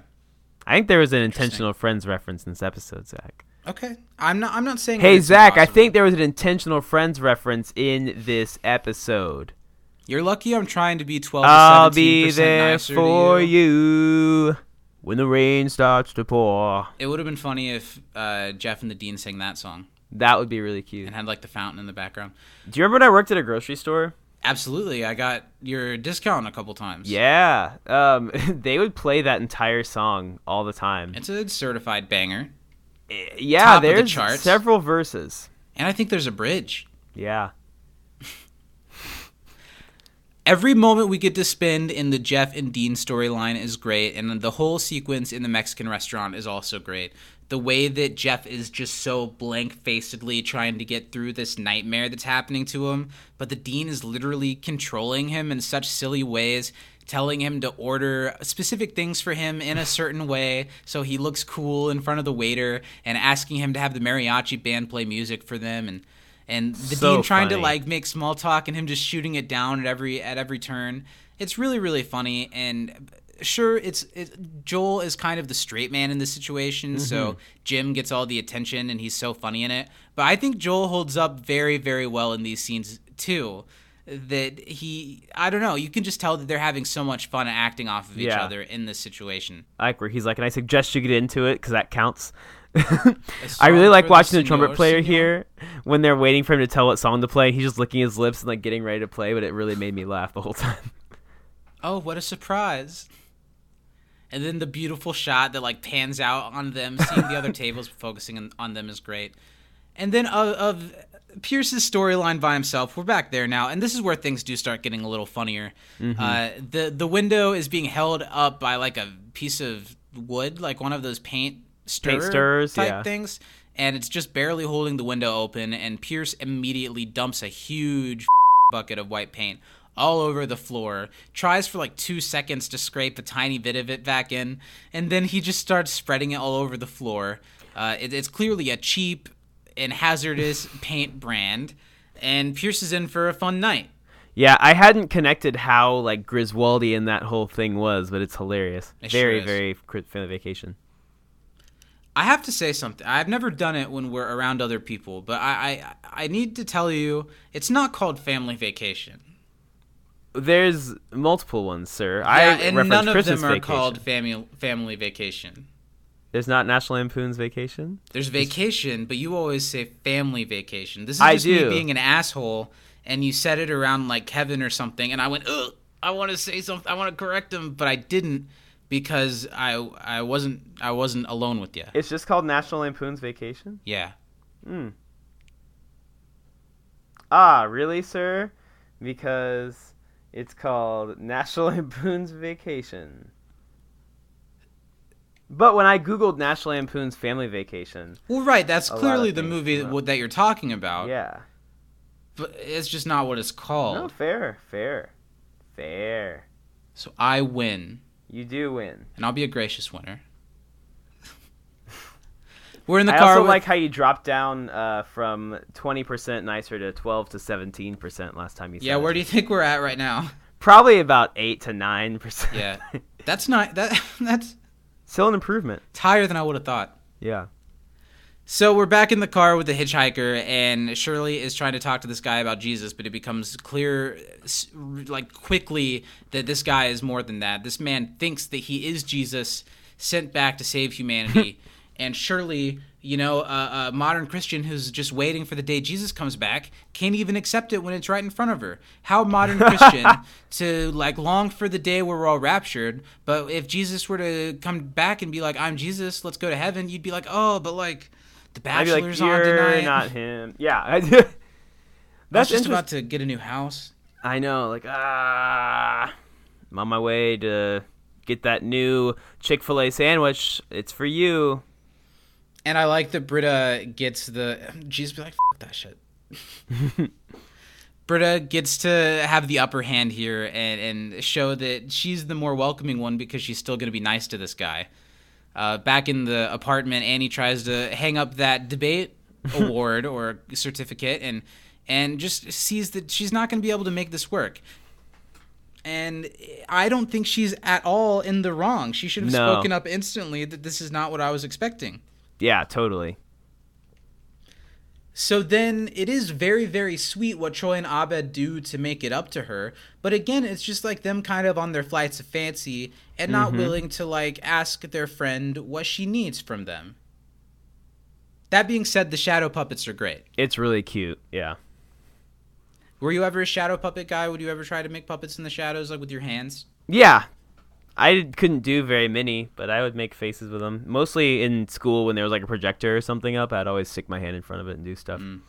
I think there was an intentional friends reference in this episode, Zach. Okay. I'm not I'm not saying Hey that Zach, I think there was an intentional friends reference in this episode. You're lucky I'm trying to be 12 I'll 17% be there for you. you when the rain starts to pour. It would have been funny if uh, Jeff and the Dean sang that song That would be really cute. and had like the fountain in the background. Do you remember when I worked at a grocery store? Absolutely, I got your discount a couple times. Yeah, um, they would play that entire song all the time. it's a certified banger, yeah, top of the there's charts. several verses. and I think there's a bridge. Yeah, Every moment we get to spend in the Jeff and Dean storyline is great, and the whole sequence in the Mexican restaurant is also great. The way that Jeff is just so blank facedly trying to get through this nightmare that's happening to him, but the Dean is literally controlling him in such silly ways, telling him to order specific things for him in a certain way so he looks cool in front of the waiter, and asking him to have the mariachi band play music for them, and and the So Dean trying to like make small talk and him just shooting it down at every at every turn. It's really really funny and sure it's it, Joel is kind of the straight man in this situation, so Mm-hmm. Jim gets all the attention and he's so funny in it. But I think Joel holds up very very well in these scenes too. That he, I don't know, you can just tell that they're having so much fun acting off of each Yeah. other in this situation. I like where he's like, and I suggest you get into it because that counts. I really like for the watching the trumpet player senor? here when they're waiting for him to tell what song to play. He's just licking his lips and like getting ready to play, but it really made me laugh the whole time. oh, what a surprise. And then the beautiful shot that like pans out on them, seeing the other tables, focusing on, on them is great. And then of, of Pierce's storyline by himself, we're back there now, and this is where things do start getting a little funnier. Uh, the the window is being held up by like a piece of wood, like one of those paint stirrer stirrers, type yeah. things, and it's just barely holding the window open. And Pierce immediately dumps a huge bucket of white paint all over the floor, tries for like two seconds to scrape a tiny bit of it back in, and then he just starts spreading it all over the floor. Uh, it, it's clearly a cheap and hazardous paint brand, and Pierce is in for a fun night. Yeah, I hadn't connected how like Griswoldy and that whole thing was, but it's hilarious. It very, is. very family vacation. I have to say something. I've never done it when we're around other people, but I, I I need to tell you, it's not called family vacation. There's multiple ones, sir. Yeah, I and none of Christmas them are vacation. called family family vacation. There's not National Lampoon's Vacation. There's vacation, but you always say family vacation. This is I just do. me being an asshole, and you said it around like Kevin or something, and I went, ugh, I want to say something, I want to correct him, but I didn't because I I wasn't I wasn't alone with you. It's just called National Lampoon's Vacation. Yeah. Hmm. Ah, really, sir? Because it's called National Lampoon's Vacation. But when I googled National Lampoon's Family Vacation, Well, right. That's clearly the movie that you're talking about. yeah. But it's just not what it's called. No, fair, fair, fair. So I win, You do win. and I'll be a gracious winner. We're in the I car. also with- like how you dropped down uh, from 20% nicer to 12 to 17% last time you said yeah, where it. do you think we're at right now? Probably about 8 to 9%. Yeah, that's not that. That's Still an improvement. it's higher than I would have thought. Yeah. So we're back in the car with the hitchhiker, and Shirley is trying to talk to this guy about Jesus, but it becomes clear, like quickly, that this guy is more than that. This man thinks that he is Jesus sent back to save humanity, and surely you know, a, a modern Christian who's just waiting for the day Jesus comes back, can't even accept it when it's right in front of her. How modern Christian to like long for the day where we're all raptured, but if Jesus were to come back and be like, "I'm Jesus, let's go to heaven," you'd be like, "Oh, but like." The Bachelor's like, on you're tonight. not him. Yeah. I- I was That's just about to get a new house. I know, like ah, I'm on my way to get that new Chick Fil A sandwich. It's for you. And I like that Britta gets the. Jesus be like, that shit. Britta gets to have the upper hand here and, and show that she's the more welcoming one because she's still going to be nice to this guy. Uh, back in the apartment, Annie tries to hang up that debate award or certificate and and just sees that she's not going to be able to make this work. And I don't think she's at all in the wrong. She should have No. spoken up instantly that this is not what I was expecting. Yeah, totally. So then it is very, very sweet what Troy and Abed do to make it up to her. But again, it's just like them kind of on their flights of fancy and not mm-hmm. willing to like ask their friend what she needs from them. That being said, the shadow puppets are great. It's really cute. Yeah. Were you ever a shadow puppet guy? Would you ever try to make puppets in the shadows, like with your hands? Yeah. I couldn't do very many, but I would make faces with them. Mostly in school when there was like a projector or something up, I'd always stick my hand in front of it and do stuff. Mm.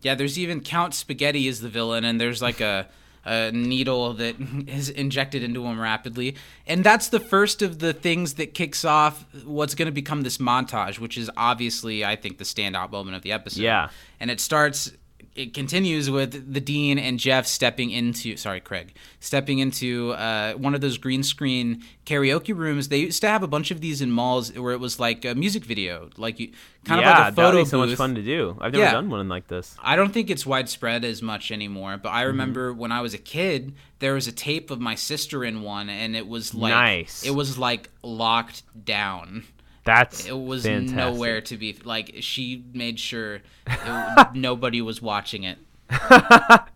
Yeah, there's even Count Spaghetti is the villain, and there's like a, a needle that is injected into him rapidly. And that's the first of the things that kicks off what's going to become this montage, which is obviously, I think, the standout moment of the episode. Yeah. And it starts, it continues with the Dean and Jeff stepping into, sorry, Craig, stepping into uh, one of those green screen karaoke rooms. They used to have a bunch of these in malls where it was like a music video, like you, kind yeah, of like a photo be so much fun to do. I've never Yeah. done one like this. I don't think it's widespread as much anymore, but Mm-hmm. I remember when I was a kid, there was a tape of my sister in one, and it was like Nice. it was like locked down. That's It was fantastic. nowhere to be like. She made sure it, nobody was watching it.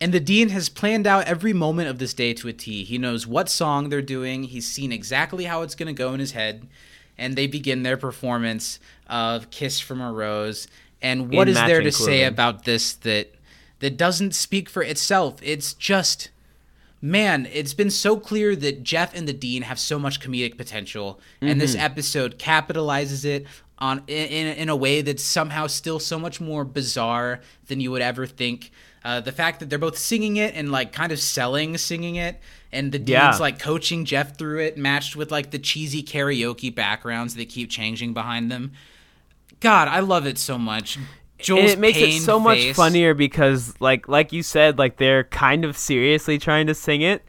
And the dean has planned out every moment of this day to a T. He knows what song they're doing. He's seen exactly how it's going to go in his head. And they begin their performance of "Kiss from a Rose." And what In is there to matching say about this that that doesn't speak for itself? It's just man, it's been so clear that Jeff and the Dean have so much comedic potential, and this episode capitalizes it on in, in, in a way that's somehow still so much more bizarre than you would ever think. Uh, the fact that they're both singing it and like kind of selling singing it, and the Dean's Yeah. like coaching Jeff through it, matched with like the cheesy karaoke backgrounds that keep changing behind them. God, I love it so much. Joel's it makes it so much face. funnier because like like you said like they're kind of seriously trying to sing it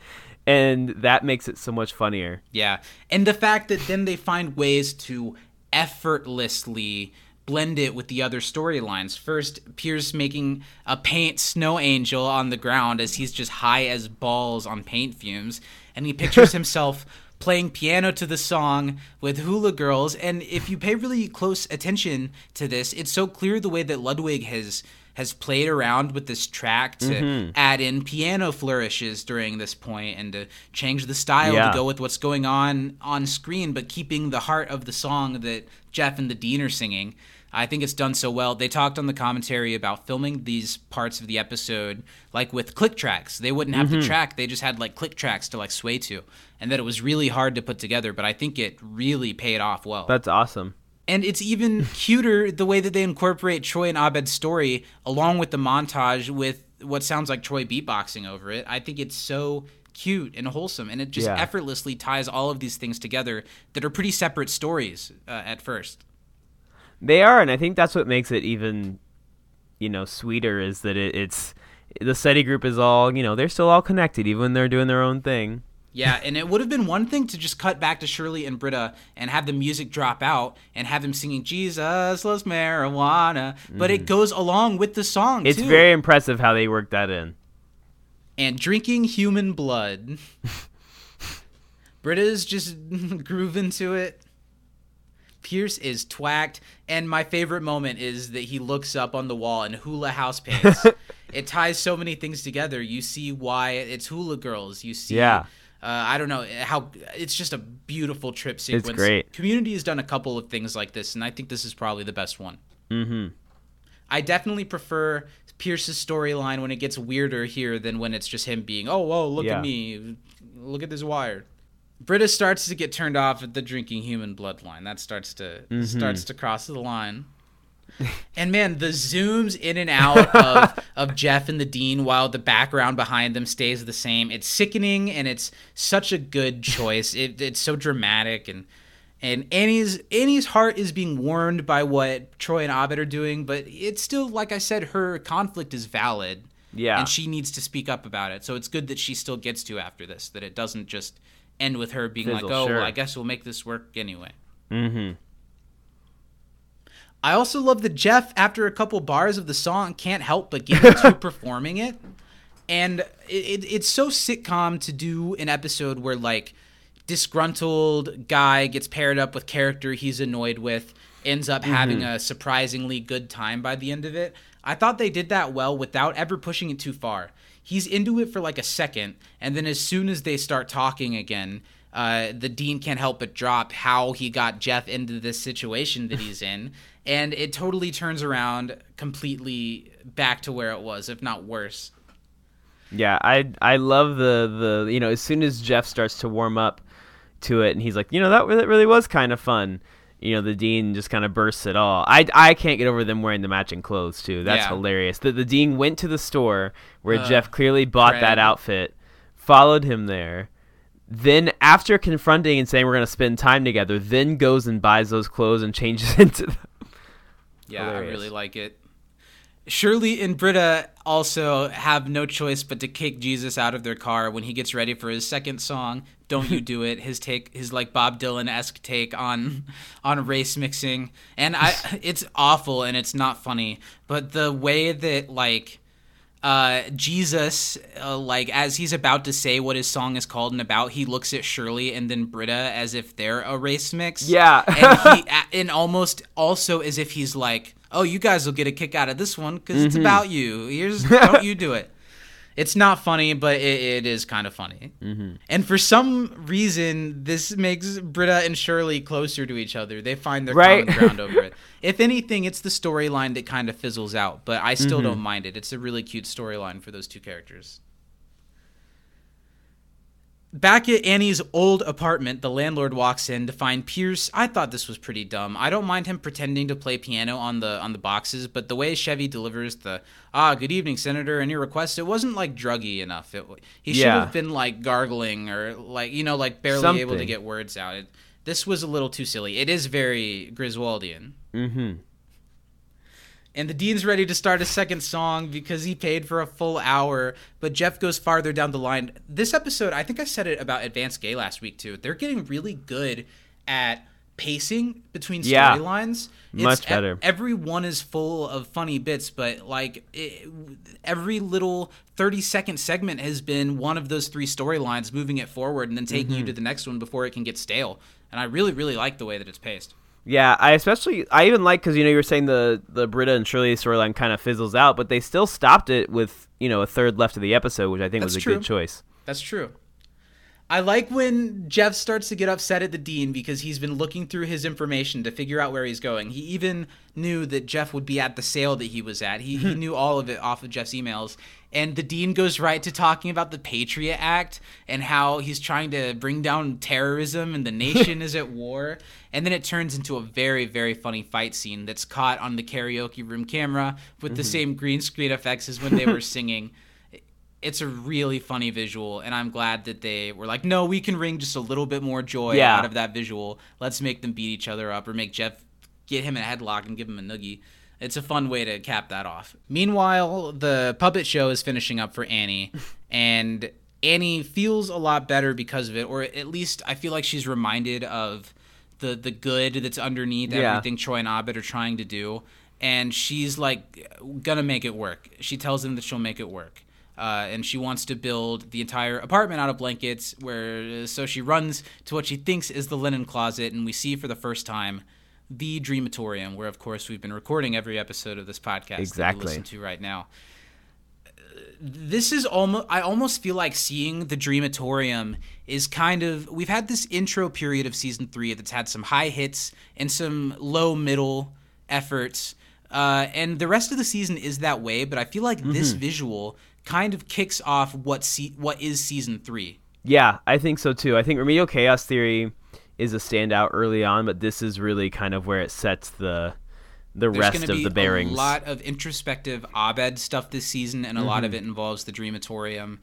and that makes it so much funnier Yeah. And the fact that then they find ways to effortlessly blend it with the other storylines. First, Pierce making a paint snow angel on the ground as he's just high as balls on paint fumes, and he pictures himself playing piano to the song with hula girls. And if you pay really close attention to this, it's so clear the way that Ludwig has has played around with this track to Mm-hmm. add in piano flourishes during this point and to change the style Yeah. to go with what's going on on screen, but keeping the heart of the song that Jeff and the Dean are singing. I think it's done so well. They talked on the commentary about filming these parts of the episode like with click tracks. They wouldn't have Mm-hmm. the track; they just had like click tracks to like sway to, and that it was really hard to put together. But I think it really paid off well. That's awesome. And it's even cuter the way that they incorporate Troy and Abed's story along with the montage with what sounds like Troy beatboxing over it. I think it's so cute and wholesome, and it just Yeah. effortlessly ties all of these things together that are pretty separate stories uh, at first. They are, and I think that's what makes it even, you know, sweeter is that it, it's the study group is all, you know, they're still all connected even when they're doing their own thing. Yeah, and it would have been one thing to just cut back to Shirley and Britta and have the music drop out and have them singing Jesus loves marijuana, but it goes along with the song Mm. It's too. very impressive how they work that in. and drinking human blood. Britta's just grooving to it. Pierce is twacked, and my favorite moment is that he looks up on the wall and hula house pants. it ties so many things together. You see why it's hula girls. You see, Yeah. uh, I don't know how it's just a beautiful trip sequence. It's great. Community has done a couple of things like this, and I think this is probably the best one. Mm-hmm. I definitely prefer Pierce's storyline when it gets weirder here than when it's just him being, oh, whoa, look Yeah. at me. Look at this wire. Britta starts to get turned off at the drinking human bloodline. That starts to Mm-hmm. starts to cross the line. and man, the zooms in and out of, of Jeff and the Dean while the background behind them stays the same. It's sickening and it's such a good choice. It, it's so dramatic and and Annie's Annie's heart is being warmed by what Troy and Abed are doing, but it's still like I said, her conflict is valid. Yeah. And she needs to speak up about it. So it's good that she still gets to after this, that it doesn't just end with her being Fizzle, like, Oh, sure. well, I guess we'll make this work anyway. Mm-hmm. I also love that Jeff, after a couple bars of the song, can't help but get into performing it. And it, it, it's so sitcom to do an episode where, like, disgruntled guy gets paired up with character he's annoyed with, ends up having a surprisingly good time by the end of it. I thought they did that well without ever pushing it too far. He's into it for like a second, and then as soon as they start talking again, uh, the dean can't help but drop how he got Jeff into this situation that he's in, and it totally turns around completely back to where it was, if not worse. Yeah, I I love the the you know as soon as Jeff starts to warm up to it and he's like you know that really, really was kind of fun. You know the dean just kind of bursts it all. I I can't get over them wearing the matching clothes too. That's Yeah. hilarious. The the dean went to the store where Uh, Jeff clearly bought that outfit, followed him there. Then after confronting and saying we're gonna spend time together, then goes and buys those clothes and changes into them. Yeah, I really like it. Shirley and Britta also have no choice but to kick Jesus out of their car when he gets ready for his second song. Don't you do it? His take, his like Bob Dylan esque take on on race mixing, and I, it's awful and it's not funny. But the way that like uh, Jesus, uh, like as he's about to say what his song is called and about, he looks at Shirley and then Britta as if they're a race mix. Yeah. and he and almost also as if he's like, "Oh, you guys will get a kick out of this one because it's about you. Here's don't you do it." It's not funny, but it, it is kind of funny. Mm-hmm. And for some reason, this makes Britta and Shirley closer to each other. They find their Right. common ground over it. If anything, it's the storyline that kind of fizzles out, but I still don't mind it. It's a really cute storyline for those two characters. Back at Annie's old apartment, the landlord walks in to find Pierce. I thought this was pretty dumb. I don't mind him pretending to play piano on the on the boxes, but the way Chevy delivers the "Ah, good evening, Senator," any request, it wasn't like druggy enough. It, he should Yeah. have been like gargling or like you know like barely able to get words out. It, this was a little too silly. It is very Griswoldian. mm-hmm. And the dean's ready to start a second song because he paid for a full hour, but Jeff goes farther down the line. This episode, I think I said it about Advanced Gay last week too. They're getting really good at pacing between storylines. It's Much e- better. every one is full of funny bits, but like it, every little 30 second segment has been one of those three storylines moving it forward and then taking Mm-hmm. you to the next one before it can get stale. And I really, really like the way that it's paced. Yeah, I especially I even like because you know you were saying the the Britta and Shirley storyline kind of fizzles out, but they still stopped it with you know a third left of the episode, which I think That's was a true. good choice. That's true. I like when Jeff starts to get upset at the dean because he's been looking through his information to figure out where he's going. He even knew that Jeff would be at the sale that he was at. He, he knew all of it off of Jeff's emails. And the dean goes right to talking about the Patriot Act and how he's trying to bring down terrorism and the nation is at war. And then it turns into a very, very funny fight scene that's caught on the karaoke room camera with the mm-hmm. same green screen effects as when they were singing it's a really funny visual and i'm glad that they were like no we can wring just a little bit more joy Yeah. out of that visual. Let's make them beat each other up or make jeff get him in a headlock and give him a noogie. It's a fun way to cap that off. Meanwhile the puppet show is finishing up for annie and annie feels a lot better because of it or at least i feel like she's reminded of the the good that's underneath Yeah. everything troy and abed are trying to do and she's like gonna make it work. She tells him that she'll make it work uh, and she wants to build the entire apartment out of blankets. Where so she runs to what she thinks is the linen closet, and we see for the first time the Dreamatorium, where of course we've been recording every episode of this podcast that Exactly. you listen to right now. This is almost. I almost feel like seeing the Dreamatorium is kind of. We've had this intro period of season three that's had some high hits and some low middle efforts. Uh, and the rest of the season is that way, but I feel like this visual kind of kicks off what se- what is season three. Yeah, I think so too. I think Remedial Chaos Theory is a standout early on, but this is really kind of where it sets the the There's rest of be the bearings. a lot of introspective Abed stuff this season, and a lot of it involves the Dreamatorium.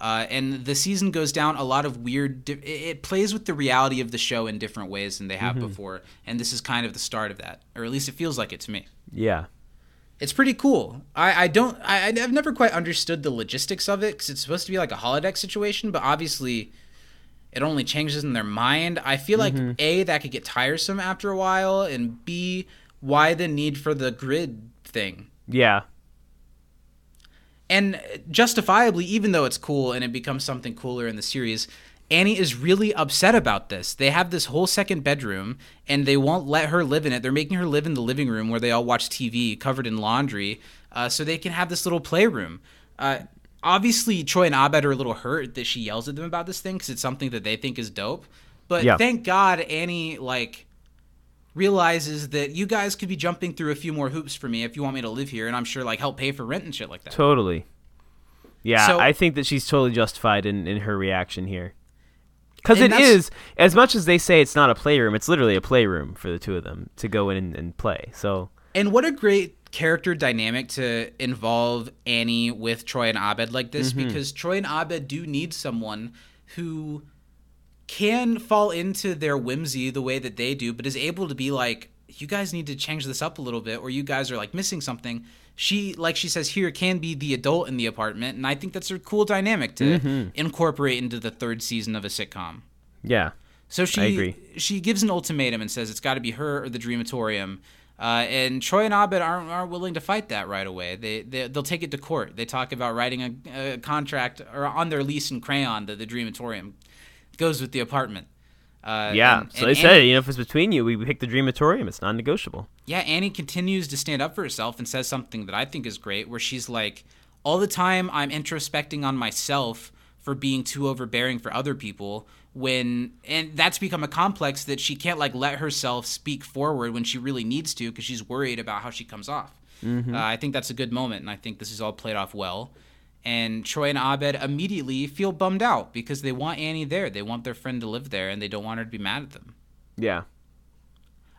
Uh, and the season goes down a lot of weird. Di- it, it plays with the reality of the show in different ways than they have before, and this is kind of the start of that, or at least it feels like it to me. Yeah. It's pretty cool. I, I don't. I, I've never quite understood the logistics of it because it's supposed to be like a holodeck situation, but obviously, it only changes in their mind. I feel like mm-hmm. a that could get tiresome after a while, and b why the need for the grid thing. Yeah. And justifiably, even though it's cool and it becomes something cooler in the series, Annie is really upset about this. They have this whole second bedroom and they won't let her live in it. They're making her live in the living room where they all watch TV covered in laundry uh, so they can have this little playroom. Uh, obviously, Troy and Abed are a little hurt that she yells at them about this thing because it's something that they think is dope. But Yeah. thank God Annie, like, realizes that you guys could be jumping through a few more hoops for me if you want me to live here and I'm sure, like, help pay for rent and shit like that. Totally. Yeah, So- I think that she's totally justified in, in her reaction here. Because it is, as much as they say it's not a playroom, it's literally a playroom for the two of them to go in and, and play. So, And what a great character dynamic to involve Annie with Troy and Abed like this mm-hmm. because Troy and Abed do need someone who can fall into their whimsy the way that they do, but is able to be like, you guys need to change this up a little bit, or you guys are like missing something. She, like she says here, can be the adult in the apartment, and I think that's a cool dynamic to incorporate into the third season of a sitcom. yeah. So she she gives an ultimatum and says it's got to be her or the Dreamatorium. Uh, and Troy and Abed aren't, aren't willing to fight that right away. They, they they'll take it to court. They talk about writing a, a contract or on their lease in crayon that the Dreamatorium goes with the apartment. Uh, Yeah. and- so and they said, you know, if it's between you, we pick the Dreamatorium. It's non negotiable. yeah, Annie continues to stand up for herself and says something that I think is great, where she's like, all the time I'm introspecting on myself for being too overbearing for other people when and that's become a complex that she can't like let herself speak forward when she really needs to because she's worried about how she comes off uh, i think that's a good moment and i think this is all played off well and troy and abed immediately feel bummed out because they want annie there they want their friend to live there and they don't want her to be mad at them Yeah.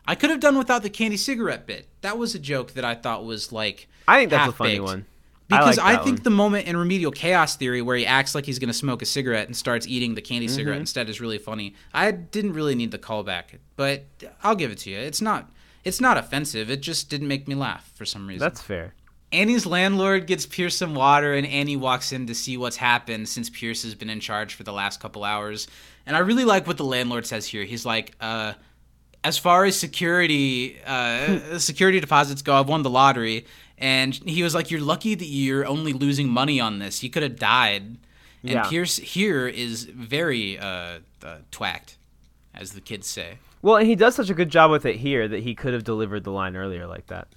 I could have done without the candy cigarette bit. That was a joke that I thought was like. I think that's a funny one. Because like I, think one. the moment in Remedial Chaos Theory where he acts like he's going to smoke a cigarette and starts eating the candy cigarette Mm-hmm. instead is really funny. I didn't really need the callback, but I'll give it to you. It's not. It's not offensive. It just didn't make me laugh for some reason. That's fair. Annie's landlord gets Pierce some water, and Annie walks in to see what's happened since Pierce has been in charge for the last couple hours. And I really like what the landlord says here. He's like, uh, as far as security uh, security deposits go, I've won the lottery. And he was like, "You're lucky that you're only losing money on this. You could have died." And Yeah. Pierce here is very uh, uh, twacked, as the kids say. Well, and he does such a good job with it here that he could have delivered the line earlier like that.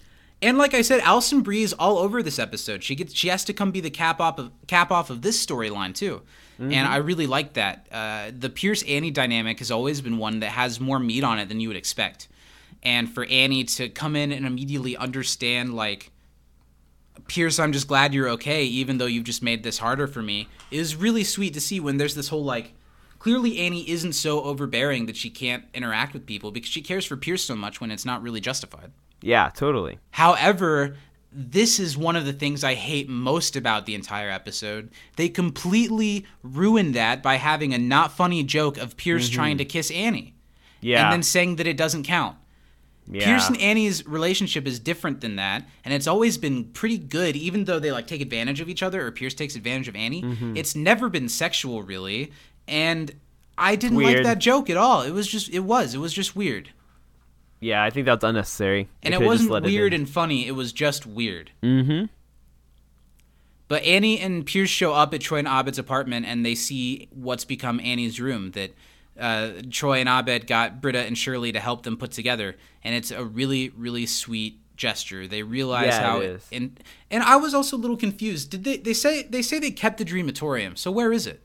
And like I said, Alison Brie is all over this episode. She gets she has to come be the cap off of cap off of this storyline too. And I really like that. Uh, the Pierce Annie dynamic has always been one that has more meat on it than you would expect. And for Annie to come in and immediately understand like Pierce, I'm just glad you're okay, even though you've just made this harder for me, is really sweet to see when there's this whole like clearly Annie isn't so overbearing that she can't interact with people because she cares for Pierce so much when it's not really justified. Yeah, totally. However, this is one of the things I hate most about the entire episode. They completely ruined that by having a not funny joke of Pierce trying to kiss Annie Yeah. and then saying that it doesn't count. yeah. Pierce and Annie's relationship is different than that, and it's always been pretty good, even though they like take advantage of each other or Pierce takes advantage of Annie. Mm-hmm. It's never been sexual, really, and I didn't like that joke at all. It was just, it was, it was just weird, yeah, I think that's unnecessary. and it wasn't weird in. and funny. It was just weird. Mm-hmm. But Annie and Pierce show up at Troy and Abed's apartment, and they see what's become Annie's room that uh, Troy and Abed got Britta and Shirley to help them put together, and it's a really, really sweet gesture. They realize Yeah, it how is. and and I was also a little confused. Did they they say they say they kept the Dreamatorium? So where is it?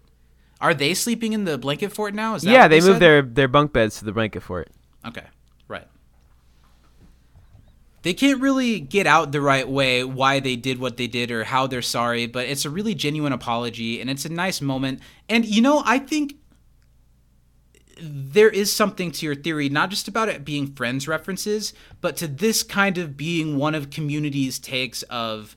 Are they sleeping in the blanket fort now? Is that Yeah, what they moved said? their their bunk beds to the blanket fort. Okay. They can't really get out the right way why they did what they did or how they're sorry, but it's a really genuine apology and it's a nice moment. And you know, I think there is something to your theory, not just about it being friends references, but to this kind of being one of community's takes of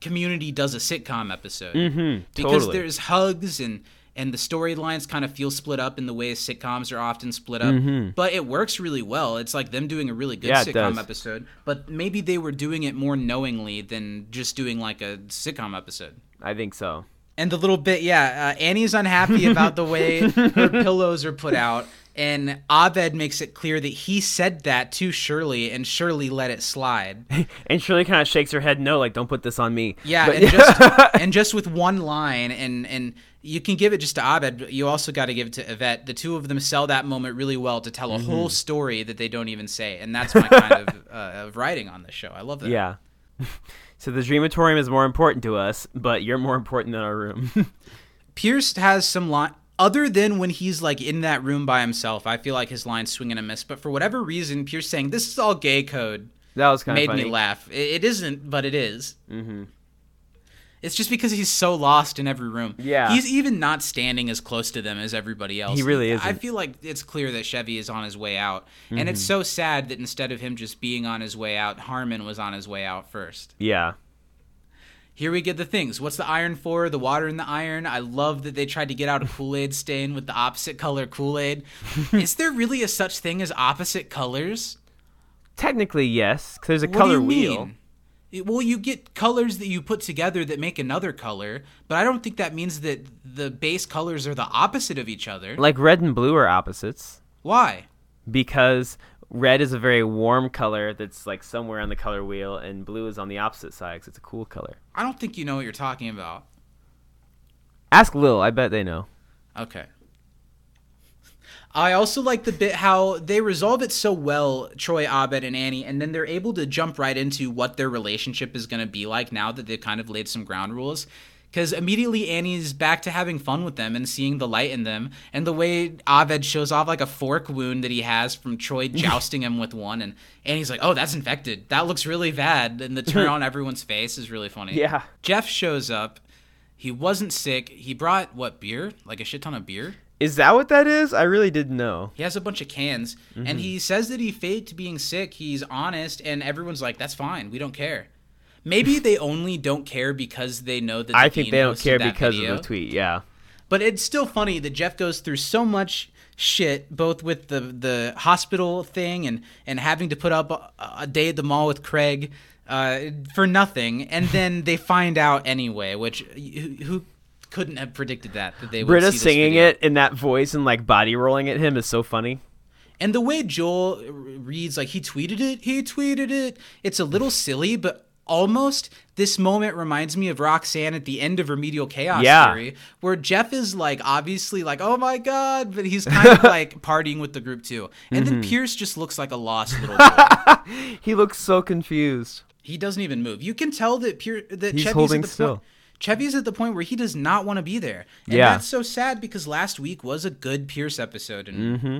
community does a sitcom episode. Mm-hmm, because totally. there's hugs and and the storylines kind of feel split up in the way sitcoms are often split up. But it works really well. It's like them doing a really good Mm-hmm. Yeah, sitcom episode. But maybe they were doing it more knowingly than just doing like a sitcom episode. I think so. And the little bit, yeah, uh, Annie's unhappy about the way her pillows are put out, and Abed makes it clear that he said that to Shirley, and Shirley let it slide. And Shirley kind of shakes her head, no, like don't put this on me. Yeah, But- and just and just with one line, and and you can give it just to Abed, but you also got to give it to Yvette. The two of them sell that moment really well to tell a Mm-hmm. whole story that they don't even say, and that's my kind of, uh, of writing on this show. I love that. yeah. so the Dreamatorium is more important to us, but you're more important than our room. Pierce has some line other than when he's like in that room by himself. I feel like his lines swing and a miss, but for whatever reason, Pierce saying this is all gay code that was kind made of funny. me laugh. It, it isn't, but it is. Mm-hmm. It's just because he's so lost in every room. Yeah. he's even not standing as close to them as everybody else. He really isn't. Mm-hmm. feel like it's clear that Chevy is on his way out, and it's so sad that instead of him just being on his way out, Harmon was on his way out first. Yeah. Here we get the things. What's the iron for? The water in the iron. I love that they tried to get out a Kool Aid stain with the opposite color Kool Aid. Is there really a such thing as opposite colors? Technically, yes. Because there's a What color wheel. mean? Well, you get colors that you put together that make another color, but I don't think that means that the base colors are the opposite of each other. Like red and blue are opposites Why? because red is a very warm color that's like somewhere on the color wheel, and blue is on the opposite side because it's a cool color. I don't think you know what you're talking about. Ask Lil. I bet they know. Okay. I also like the bit how they resolve it so well, Troy, Abed, and Annie, and then they're able to jump right into what their relationship is going to be like now that they've kind of laid some ground rules. Because immediately Annie's back to having fun with them and seeing the light in them, and the way Abed shows off like a fork wound that he has from Troy jousting him with one, and Annie's like, "Oh, that's infected. That looks really bad." And the turn on everyone's face is really funny. Yeah. Jeff shows up. He wasn't sick. He brought what beer? Like a shit ton of beer. Is that what that is? I really didn't know. He has a bunch of cans, Mm-hmm. and he says that he faked being sick. He's honest, and everyone's like, "That's fine. We don't care." Maybe they only don't care because they know that. the I think they don't care because video. of the tweet. Yeah. But it's still funny that Jeff goes through so much shit, both with the the hospital thing and and having to put up a, a day at the mall with Craig uh, for nothing, and then they find out anyway. Which who, who couldn't have predicted that that they would Britta singing it in that voice and like body rolling at him is so funny. And the way Joel reads, like he tweeted it, he tweeted it. It's a little silly, but almost this moment reminds me of Roxanne at the end of Remedial Chaos Yeah. Theory, where Jeff is like obviously like, oh my god, but he's kind of like partying with the group too. And Mm-hmm. then Pierce just looks like a lost little boy. He looks so confused. he doesn't even move. You can tell that Pierce that He's Chevy's holding still. point. Chevy's at the point where he does not want to be there. And Yeah. that's so sad because last week was a good Pierce episode and Mm-hmm.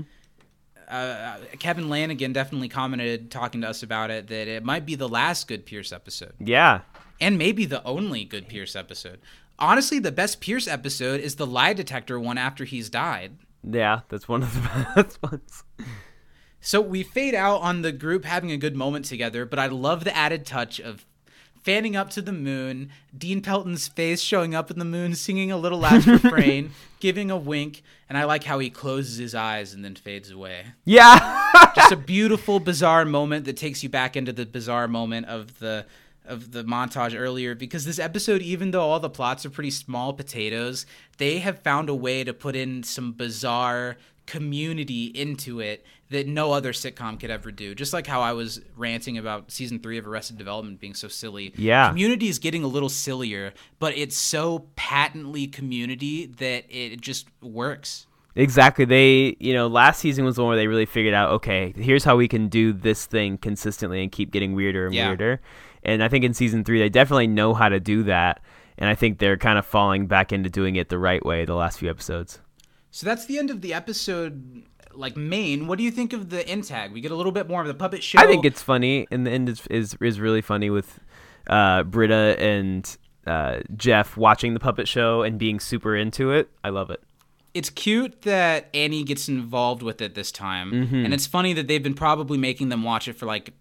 uh, Kevin Lanigan definitely commented talking to us about it that it might be the last good Pierce episode Yeah. and maybe the only good Pierce episode. Honestly, the best Pierce episode is the lie detector one after he's died. Yeah, that's one of the best ones. So we fade out on the group having a good moment together, but I love the added touch of fanning up to the moon, Dean Pelton's face showing up in the moon, singing a little last refrain, giving a wink, and I like how he closes his eyes and then fades away. Yeah. Just a beautiful, bizarre moment that takes you back into the bizarre moment of the of the montage earlier because this episode even though all the plots are pretty small potatoes they have found a way to put in some bizarre community into it that no other sitcom could ever do just like how i was ranting about season 3 of arrested development being so silly Yeah. community is getting a little sillier but it's so patently community that it just works Exactly. They, you know, last season was the one where they really figured out, okay, here's how we can do this thing consistently and keep getting weirder and Yeah. weirder. And I think in season three, they definitely know how to do that. And I think they're kind of falling back into doing it the right way the last few episodes. So that's the end of the episode. Like main, what do you think of the end tag? We get a little bit more of the puppet show. I think it's funny, and the end is is, is really funny with uh, Britta and uh, Jeff watching the puppet show and being super into it. I love it. it's cute that Annie gets involved with it this time, Mm-hmm. and it's funny that they've been probably making them watch it for like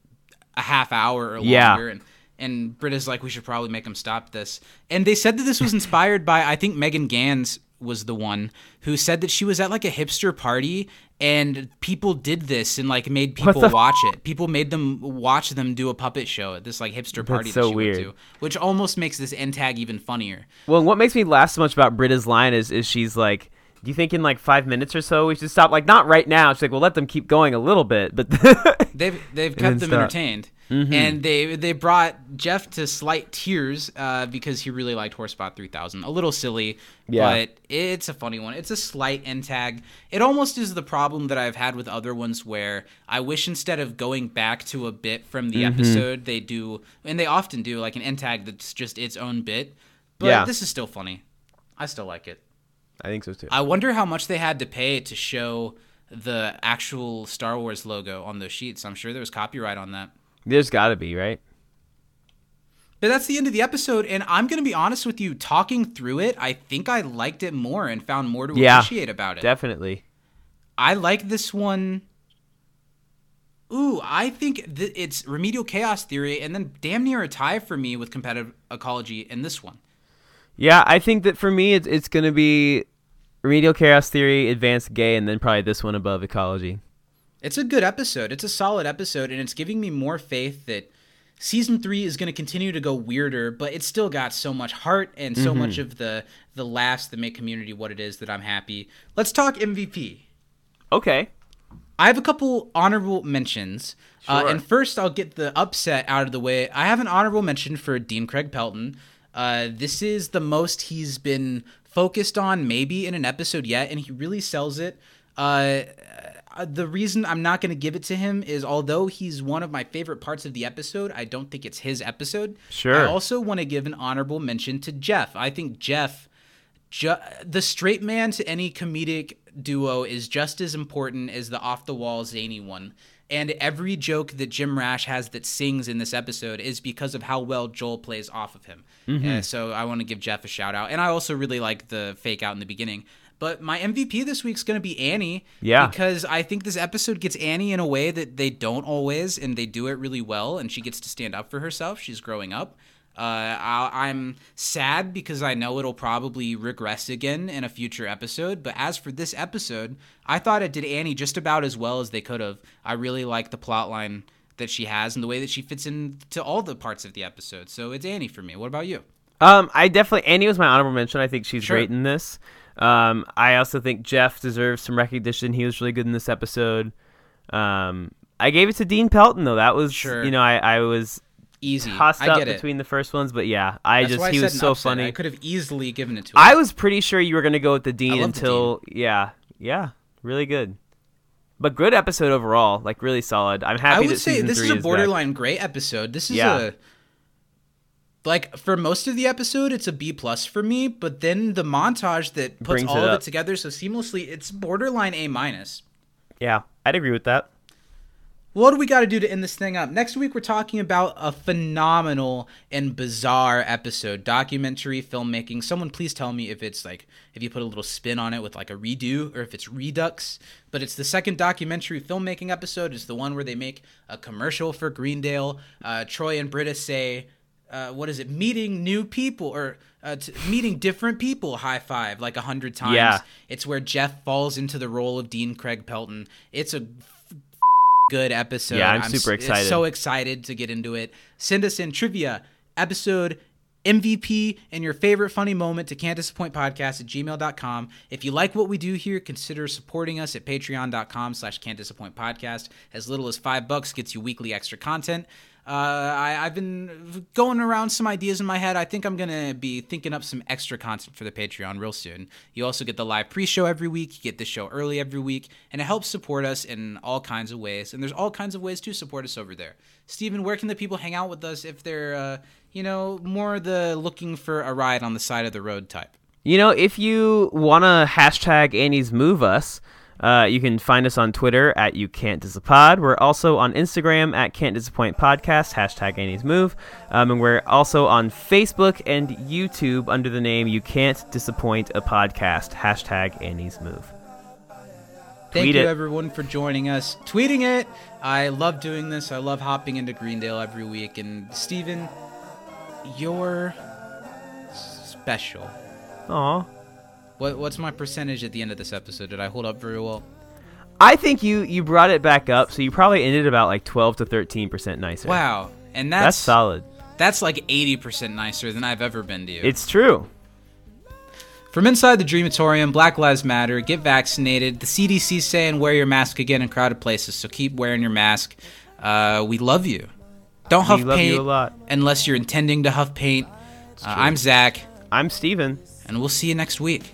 a half hour or Yeah. longer. And and Britta's like, we should probably make them stop this. And they said that this was inspired by I think Megan Ganz was the one who said that she was at like a hipster party and people did this and like made people watch it. People made them watch them do a puppet show at this like hipster party so that she weird. went to, which almost makes this end tag even funnier. Well, what makes me laugh so much about Britta's line is is she's like, "Do you think in like five minutes or so we should stop?" Like, not right now. She's like, "Well, let them keep going a little bit," but They've they've kept them stop. entertained, Mm-hmm. and they they brought Jeff to slight tears uh, because he really liked Horsebot 3000. A little silly, Yeah. but it's a funny one. It's a slight end tag. It almost is the problem that I've had with other ones where I wish instead of going back to a bit from the Mm-hmm. episode, they do, and they often do, like an end tag that's just its own bit. But Yeah. this is still funny. I still like it. I think so too. I wonder how much they had to pay to show the actual Star Wars logo on those sheets. I'm sure there was copyright on that. There's got to be right. But that's the end of the episode, and I'm gonna be honest with you. Talking through it, I think I liked it more and found more to Yeah, appreciate about it. Definitely. I like this one. Ooh, I think th- it's remedial chaos theory, and then damn near a tie for me with competitive ecology in this one. Yeah, I think that for me, it's it's gonna be remedial chaos theory, advanced gay, and then probably this one above ecology. It's a good episode. It's a solid episode, and it's giving me more faith that season three is going to continue to go weirder, but it's still got so much heart and so much of the the laughs that make Community what it is that I'm happy. Let's talk MVP. Okay. I have a couple honorable mentions. Uh, Sure. and first, I'll get the upset out of the way. I have an honorable mention for Dean Craig Pelton. Uh, this is the most he's been focused on, maybe in an episode yet, and he really sells it. Uh, uh, the reason I'm not going to give it to him is although he's one of my favorite parts of the episode, I don't think it's his episode. Sure. I also want to give an honorable mention to Jeff. I think Jeff ju- the straight man to any comedic duo is just as important as the off the wall zany one. And every joke that Jim Rash has that sings in this episode is because of how well Joel plays off of him. Uh, so I want to give Jeff a shout out. And I also really like the fake out in the beginning. But my MVP this week's going to be Annie. Yeah. Because I think this episode gets Annie in a way that they don't always, and they do it really well. And she gets to stand up for herself. She's growing up. Uh, I, I'm sad because I know it'll probably regress again in a future episode. But as for this episode, I thought it did Annie just about as well as they could have. I really like the plot line that she has and the way that she fits into all the parts of the episode. So it's Annie for me. What about you? Um, I definitely Annie was my honorable mention. I think she's Sure. great in this. Um, I also think Jeff deserves some recognition. He was really good in this episode. Um, I gave it to Dean Pelton though. That was Sure. you know I I was Easy. tossed I up get it. between the first ones, but yeah, I That's just he was so upset. funny. I could have easily given it to him. I was pretty sure you were gonna go with the Dean love the until yeah, yeah, really good. But good episode overall, like really solid. I'm happy I would say this is a borderline great episode. This is Yeah. a like for most of the episode, it's a B plus for me. But then the montage that puts Brings all it of up. it together so seamlessly, it's borderline A minus. Yeah, I'd agree with that. What do we got to do to end this thing up? Next week, we're talking about a phenomenal and bizarre episode documentary filmmaking. Someone please tell me if it's like, if you put a little spin on it with like a redo or if it's redux. But it's the second documentary filmmaking episode. It's the one where they make a commercial for Greendale. Uh, Troy and Britta say, uh, what is it? Meeting new people or uh, t- meeting different people. High five like a hundred times. Yeah. It's where Jeff falls into the role of Dean Craig Pelton. It's a good episode. Yeah, I'm s- super excited. So excited to get into it. Send us in trivia, episode, MVP, and your favorite funny moment to can't disappoint podcast at gmail.com. If you like what we do here, consider supporting us at patreon.com slash can't disappoint podcast. As little as five bucks gets you weekly extra content. Uh, I, I've been going around some ideas in my head. I think I'm going to be thinking up some extra content for the Patreon real soon. You also get the live pre show every week. You get the show early every week, and it helps support us in all kinds of ways. And there's all kinds of ways to support us over there. Steven, where can the people hang out with us if they're, uh, you know, more the looking for a ride on the side of the road type? You know, if you wanna hashtag Annie's move us, uh, you can find us on Twitter at you can't disapod. We're also on Instagram at can't disappoint podcast hashtag Annie's move, um, and we're also on Facebook and YouTube under the name you can't disappoint a podcast hashtag Annie's move. Thank Tweet you, it. everyone, for joining us. Tweeting it. I love doing this. I love hopping into Greendale every week. And Steven, you're special. Aw. What, what's my percentage at the end of this episode? Did I hold up very well? I think you you brought it back up, so you probably ended about like twelve to thirteen percent nicer. Wow. And that's, that's solid. That's like 80% nicer than I've ever been to you. It's true. From inside the Dreamatorium, Black Lives Matter, get vaccinated. The CDC saying wear your mask again in crowded places, so keep wearing your mask. Uh, we love you. Don't huff We love paint you a lot. unless you're intending to huff paint. Uh, I'm Zach, I'm Steven. and we'll see you next week.